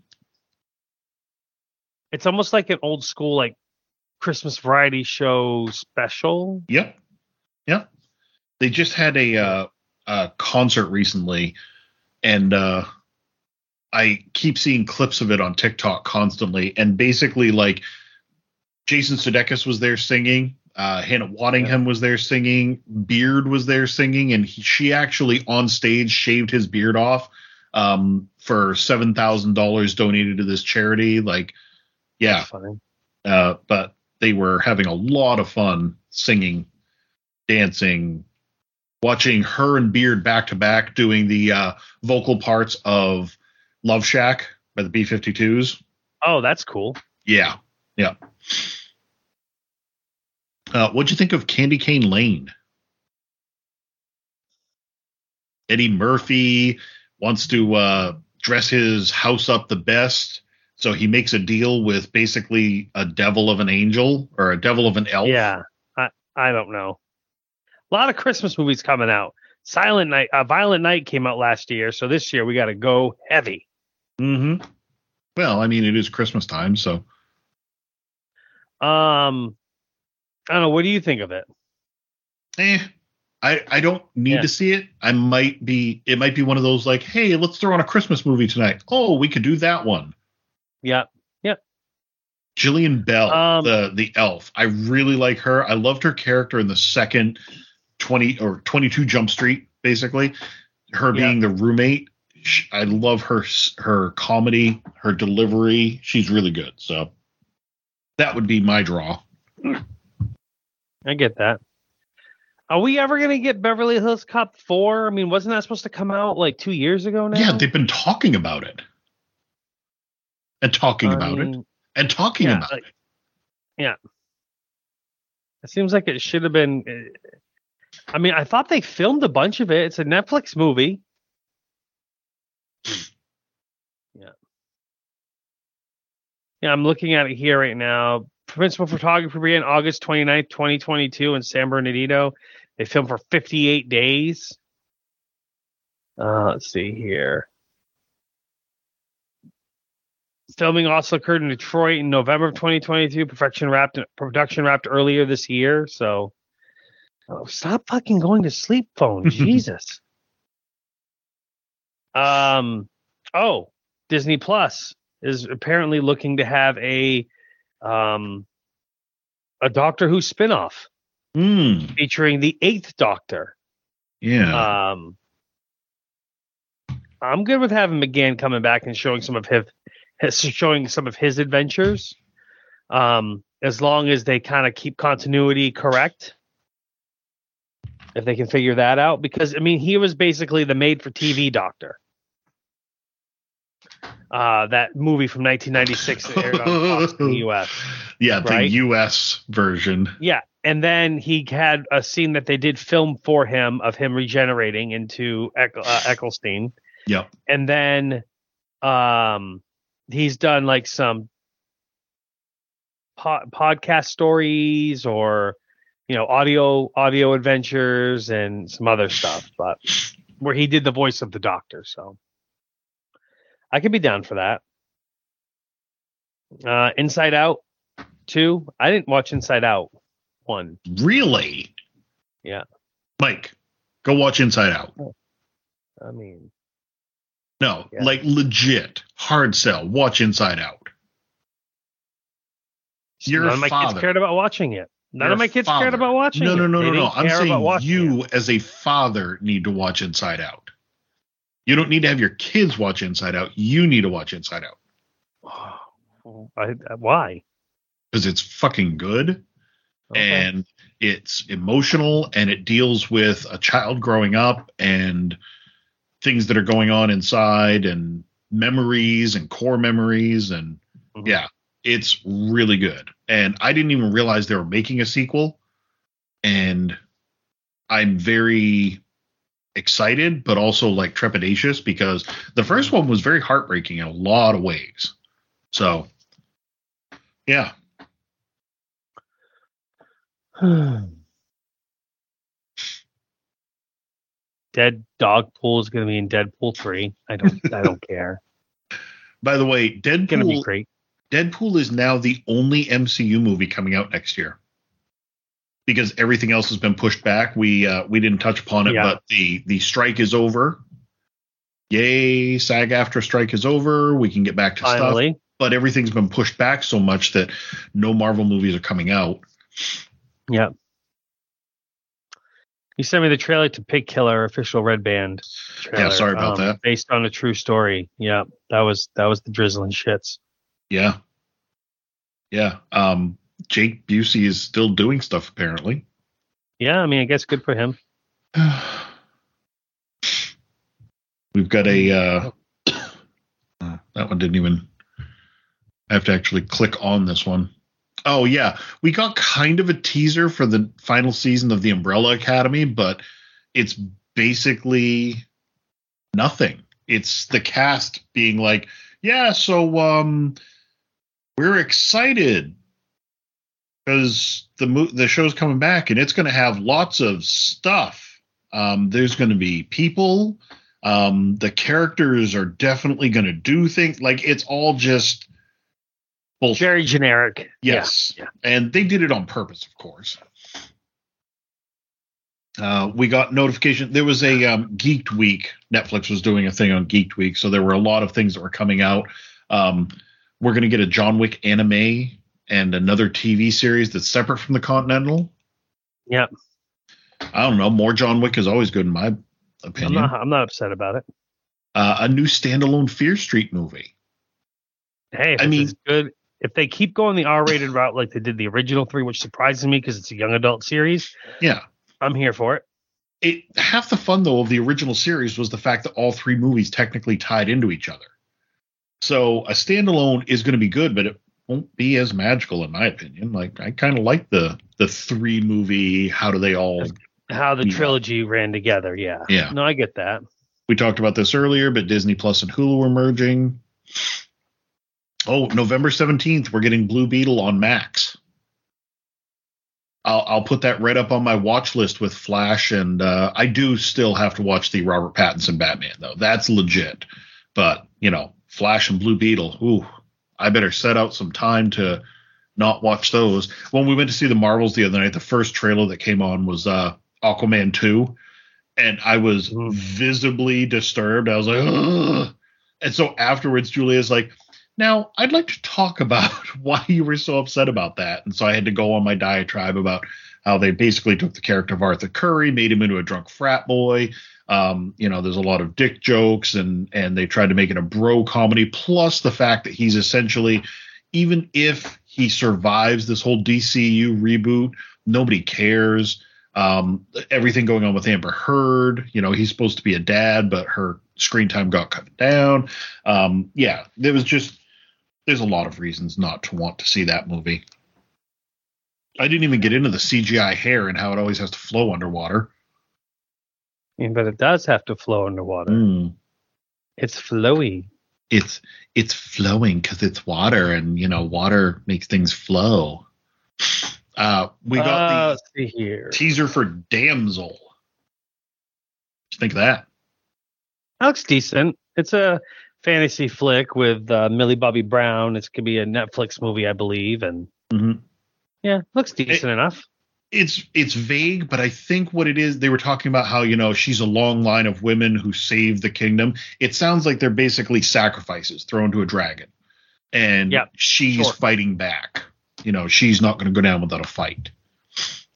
It's almost like an old school like Christmas variety show special. Yep. Yep. They just had a uh, a concert recently, and uh, I keep seeing clips of it on TikTok constantly. And basically, like Jason Sudeikis was there singing, uh, Hannah Waddingham was there singing, Beard was there singing, and he, she actually on stage shaved his beard off um, for seven thousand dollars donated to this charity. Like, yeah, uh, but they were having a lot of fun singing, dancing, watching her and Beard back to back doing the uh, vocal parts of Love Shack by the B 52s. Oh, that's cool. Yeah. Yeah. Uh, what'd you think of Candy Cane Lane? Eddie Murphy wants to uh, dress his house up the best. So he makes a deal with basically a devil of an angel or a devil of an elf. Yeah, I I don't know. A lot of Christmas movies coming out. Silent Night, uh, Violent Night came out last year, so this year we got to go heavy. Mm-hmm. Well, I mean, it is Christmas time, so Um, I don't know. What do you think of it? eh. I, I don't need Yeah. to see it. I might be it might be one of those like, hey, let's throw on a Christmas movie tonight. Oh, we could do that one. Yeah, Yep. Jillian Bell, Um, the the elf. I really like her. I loved her character in the second twenty or twenty two Jump Street, basically. her Yeah. being the roommate. I love her her comedy, her delivery. She's really good. So that would be my draw. I get that. Are we ever gonna get Beverly Hills Cop four? I mean, wasn't that supposed to come out like two years ago now? Yeah, they've been talking about it. And talking about it. And talking yeah, about like- it. Yeah. It seems like it should have been. uh, I mean, I thought they filmed a bunch of it. It's a Netflix movie. Yeah. Yeah, I'm looking at it here right now. Principal photography began August 29th, 2022 in San Bernardino. They filmed for 58 days. Uh, let's see here. Filming also occurred in Detroit in November of 2022. Production wrapped production wrapped earlier this year. So, oh, stop fucking going to sleep, phone. [laughs] Jesus. Um. Oh, Disney Plus is apparently looking to have a um a Doctor Who spinoff Mm, featuring the Eighth Doctor. yeah. Um, I'm good with having McGann coming back and showing some of his, showing some of his adventures. Um, as long as they kind of keep continuity correct, if they can figure that out, because I mean, he was basically the made-for-TV Doctor. Uh, that movie from 1996 that aired on Fox in the [laughs] U.S. yeah, the? US version. Yeah, and then he had a scene that they did film for him of him regenerating into Eck- uh, Yep. and then um, he's done like some po- podcast stories or you know audio audio adventures and some other stuff, but where he did the voice of the Doctor. So I could be down for that. Uh, Inside Out two. I didn't watch Inside Out one. Really? Yeah. Mike, go watch Inside Out. I mean, No, Yeah. like legit, hard sell. Watch Inside Out. Your none of my father. kids cared about watching it. None of my kids father. cared about watching No, it. no, no, They no, no. I'm saying you, it. as a father, need to watch Inside Out. You don't need to have your kids watch Inside Out. You need to watch Inside Out [sighs] I- why? because it's fucking good Okay. and it's emotional and it deals with a child growing up and things that are going on inside and memories and core memories and Mhm. yeah it's really good. And i didn't even realize they were making a sequel. And i'm very excited but also like trepidatious because the first one was very heartbreaking in a lot of ways. So yeah [sighs] [sighs] [sighs] Dead dog pool is going to be in Deadpool three. I don't. I don't [laughs] care. by the way It's going to be great. Deadpool is now the only MCU movie coming out next year because everything else has been pushed back. We uh, we didn't touch upon it, Yeah. but the the strike is over. Yay! SAG-AFTRA strike is over. We can get back to stuff. But everything's been pushed back so much that no Marvel movies are coming out. yeah. You sent me the trailer to Pig Killer official Red Band. Trailer, Yeah, sorry about um, that. Based on a true story. Yeah, that was that was the drizzling shits. Yeah, yeah. Um, Jake Busey is still doing stuff apparently. Yeah, I mean, I guess good for him. [sighs] We've got a uh, [coughs] uh, that one didn't even. I have to actually click on this one. Oh yeah, we got kind of a teaser for the final season of the Umbrella Academy, but it's basically nothing. It's the cast being like, "Yeah, so um, we're excited because the mo- the show's coming back and it's going to have lots of stuff. Um, there's going to be people. Um, the characters are definitely going to do things. Like it's all just bullshit. Very generic. Yes. Yeah, And they did it on purpose, of course. Uh, we got notification. There was a um, Geeked Week. Netflix was doing a thing on Geeked Week, so there were a lot of things that were coming out. Um, we're going to get a John Wick anime and another TV series that's separate from the Continental. Yeah. I don't know. More John Wick is always good in my I'm opinion. not. I'm not upset about it. Uh, a new standalone Fear Street movie. Hey, I mean- good. If they keep going the R-rated route like they did the original three, which surprises me because it's a young adult series, Yeah. I'm here for it. It half the fun though of the original series was the fact that all three movies technically tied into each other. So a standalone is going to be good, but it won't be as magical in my opinion. Like I kind of like the the three movie. How do they all? How the trilogy ran together. Yeah. Yeah. No, I get that. We talked about this earlier, but Disney Plus and Hulu were merging. Oh, November seventeenth, we're getting Blue Beetle on Max. I'll, I'll put that right up on my watch list with Flash, and uh, I do still have to watch the Robert Pattinson Batman though. That's legit. But you know, Flash and Blue Beetle. Ooh, I better set out some time to not watch those. When we went to see the Marvels the other night, the first trailer that came on was uh, Aquaman two, and I was visibly disturbed. I was like, Ugh. and so afterwards, Julia's like, "Now I'd like to talk [laughs] about why you were so upset about that." And so I had to go on my diatribe about how they basically took the character of Arthur Curry, made him into a drunk frat boy. Um, you know, there's a lot of dick jokes, and and they tried to make it a bro comedy. Plus the fact that he's essentially, even if he survives this whole DCU reboot, nobody cares. Um, everything going on with Amber Heard, you know, he's supposed to be a dad, but her screen time got cut down. Um, yeah, there was just there's a lot of reasons not to want to see that movie. I didn't even get into the CGI hair and how it always has to flow underwater. Mean, but it does have to flow underwater. Mm. It's flowy. It's it's flowing because it's water, and you know, water makes things flow. Uh, we got Uh, the here. teaser for Damsel. What you think of that? That looks decent. It's a fantasy flick with uh, Millie Bobby Brown. It's gonna be a Netflix movie, I believe, and Mm-hmm. yeah, looks decent enough. it's it's vague, but I think what it is they were talking about how you know she's a long line of women who saved the kingdom. It sounds like they're basically sacrifices thrown to a dragon, and Yep, she's sure. fighting back. You know, she's not going to go down without a fight.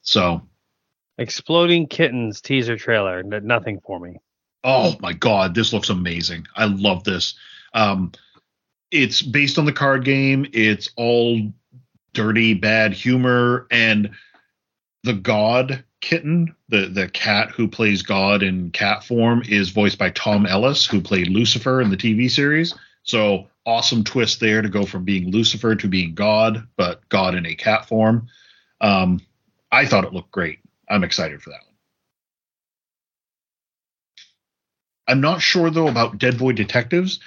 So, Exploding Kittens teaser trailer. Nothing for me. Oh my god, this looks amazing. I love this. Um, it's based on the card game. It's all dirty, bad humor, and the god kitten, the the cat who plays God in cat form, is voiced by Tom Ellis, who played Lucifer in the TV series. So awesome twist there to go from being Lucifer to being God, but God in a cat form. Um, I thought it looked great. I'm excited for that one. I'm not sure though about Dead Boy Detectives.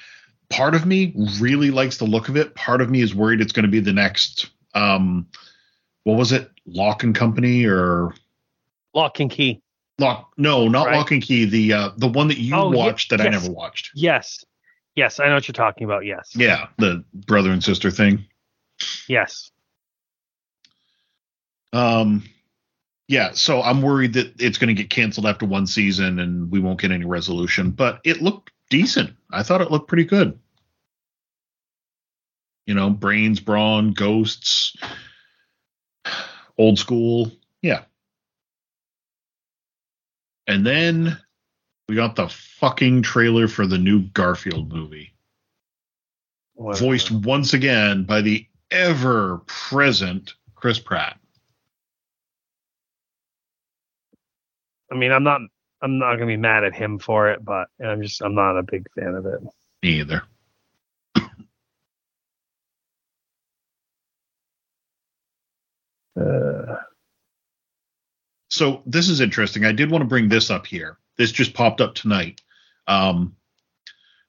Part of me really likes the look of it. Part of me is worried it's going to be the next um what was it? Lock and Company or Lock and Key. Lock no, not Right. Lock and Key, the uh the one that you Oh, watched that I never watched. Yes. Yes, I know what you're talking about. Yes. Yeah, the brother and sister thing. Yes. Um yeah, so I'm worried that it's going to get canceled after one season and we won't get any resolution, but it looked decent. I thought it looked pretty good. You know, brains, brawn, ghosts, [sighs] old school. Yeah. And then we got the fucking trailer for the new Garfield movie, voiced once again by the ever present Chris Pratt. I mean, I'm not. I'm not gonna be mad at him for it, but I'm just. I'm not a big fan of it. Me either. Uh, So this is interesting. I did want to bring this up here. This just popped up tonight. Um,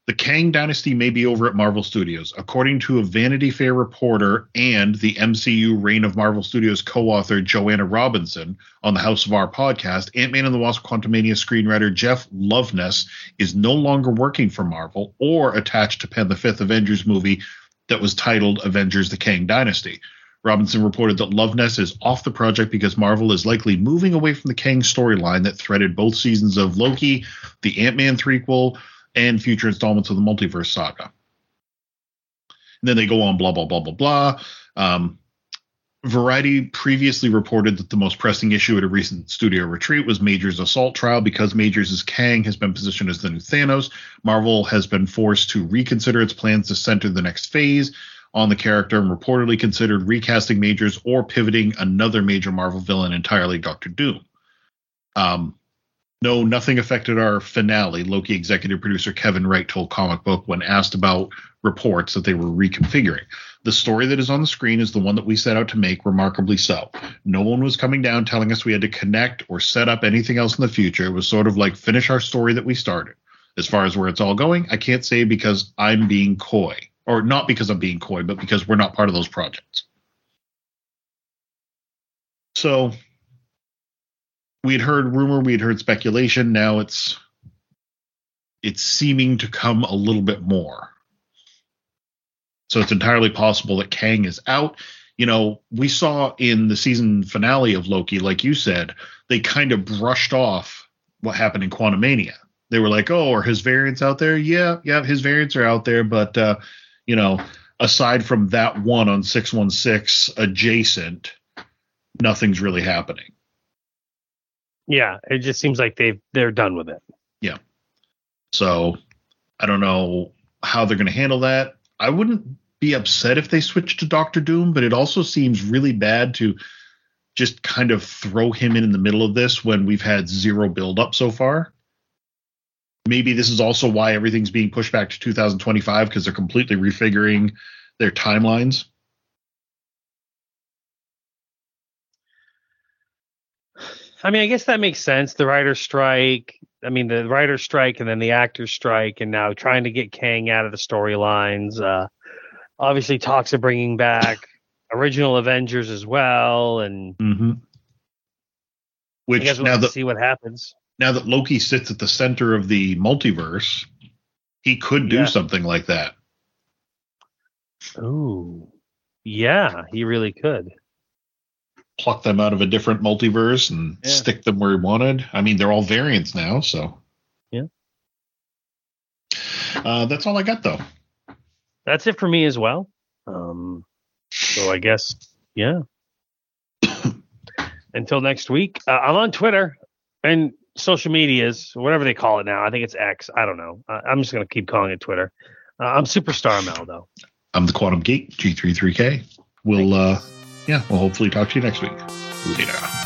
the Kang Dynasty may be over at Marvel Studios, according to a Vanity Fair reporter and the MCU Reign of Marvel Studios co-author Joanna Robinson on the House of R podcast. Ant-Man and the Wasp: Quantumania screenwriter Jeff Loveness is no longer working for Marvel or attached to pen the fifth Avengers movie that was titled Avengers: The Kang Dynasty. Robinson reported that Loveness is off the project because Marvel is likely moving away from the Kang storyline that threaded both seasons of Loki, the Ant Man threequel, and future installments of the multiverse saga. And then they go on, blah, blah, blah, blah, blah. Um, Variety previously reported that the most pressing issue at a recent studio retreat was Major's assault trial. Because Major's Kang has been positioned as the new Thanos, Marvel has been forced to reconsider its plans to center the next phase on the character and reportedly considered recasting Majors or pivoting another major Marvel villain entirely, Doctor Doom. Um, no, nothing affected our finale, Loki executive producer Kevin Wright told Comic Book when asked about reports that they were reconfiguring. The story that is on the screen is the one that we set out to make, remarkably so. No one was coming down telling us we had to connect or set up anything else in the future. It was sort of like finish our story that we started. As far as where it's all going, I can't say because I'm being coy. Or not because I'm being coy, but because we're not part of those projects. So we had heard rumor, we had heard speculation. Now it's it's seeming to come a little bit more. So it's entirely possible that Kang is out. You know, we saw in the season finale of Loki, like you said, they kind of brushed off what happened in Quantumania. They were like, "Oh, are his variants out there? Yeah, yeah, his variants are out there, but uh, you know, aside from that one on 616 adjacent, nothing's really happening." Yeah, it just seems like they've they're done with it. Yeah. So I don't know how they're going to handle that. I wouldn't be upset if they switched to Doctor Doom, but it also seems really bad to just kind of throw him in in the middle of this when we've had zero build up so far. Maybe this is also why everything's being pushed back to 2025 because they're completely refiguring their timelines. I mean, I guess that makes sense. The writer's strike. I mean, the writer's strike and then the actor's strike, and now trying to get Kang out of the storylines. Uh, obviously, talks of bringing back [laughs] original Avengers as well, and mm-hmm. which we'll now that see what happens. Now that Loki sits at the center of the multiverse, he could do Yeah. something like that. Ooh, yeah, he really could. Pluck them out of a different multiverse and Yeah. stick them where he wanted. I mean, they're all variants now, so Yeah. Uh, that's all I got, though. That's it for me as well. Um, so I guess, yeah. [coughs] Until next week, uh, I'm on Twitter and social medias, whatever they call it now. I think it's X. I don't know. Uh, I'm just gonna keep calling it Twitter. Uh, I'm Superstar Mel though. I'm the Quantum Geek, G33K. We'll, uh, yeah, we'll hopefully talk to you next week. Later.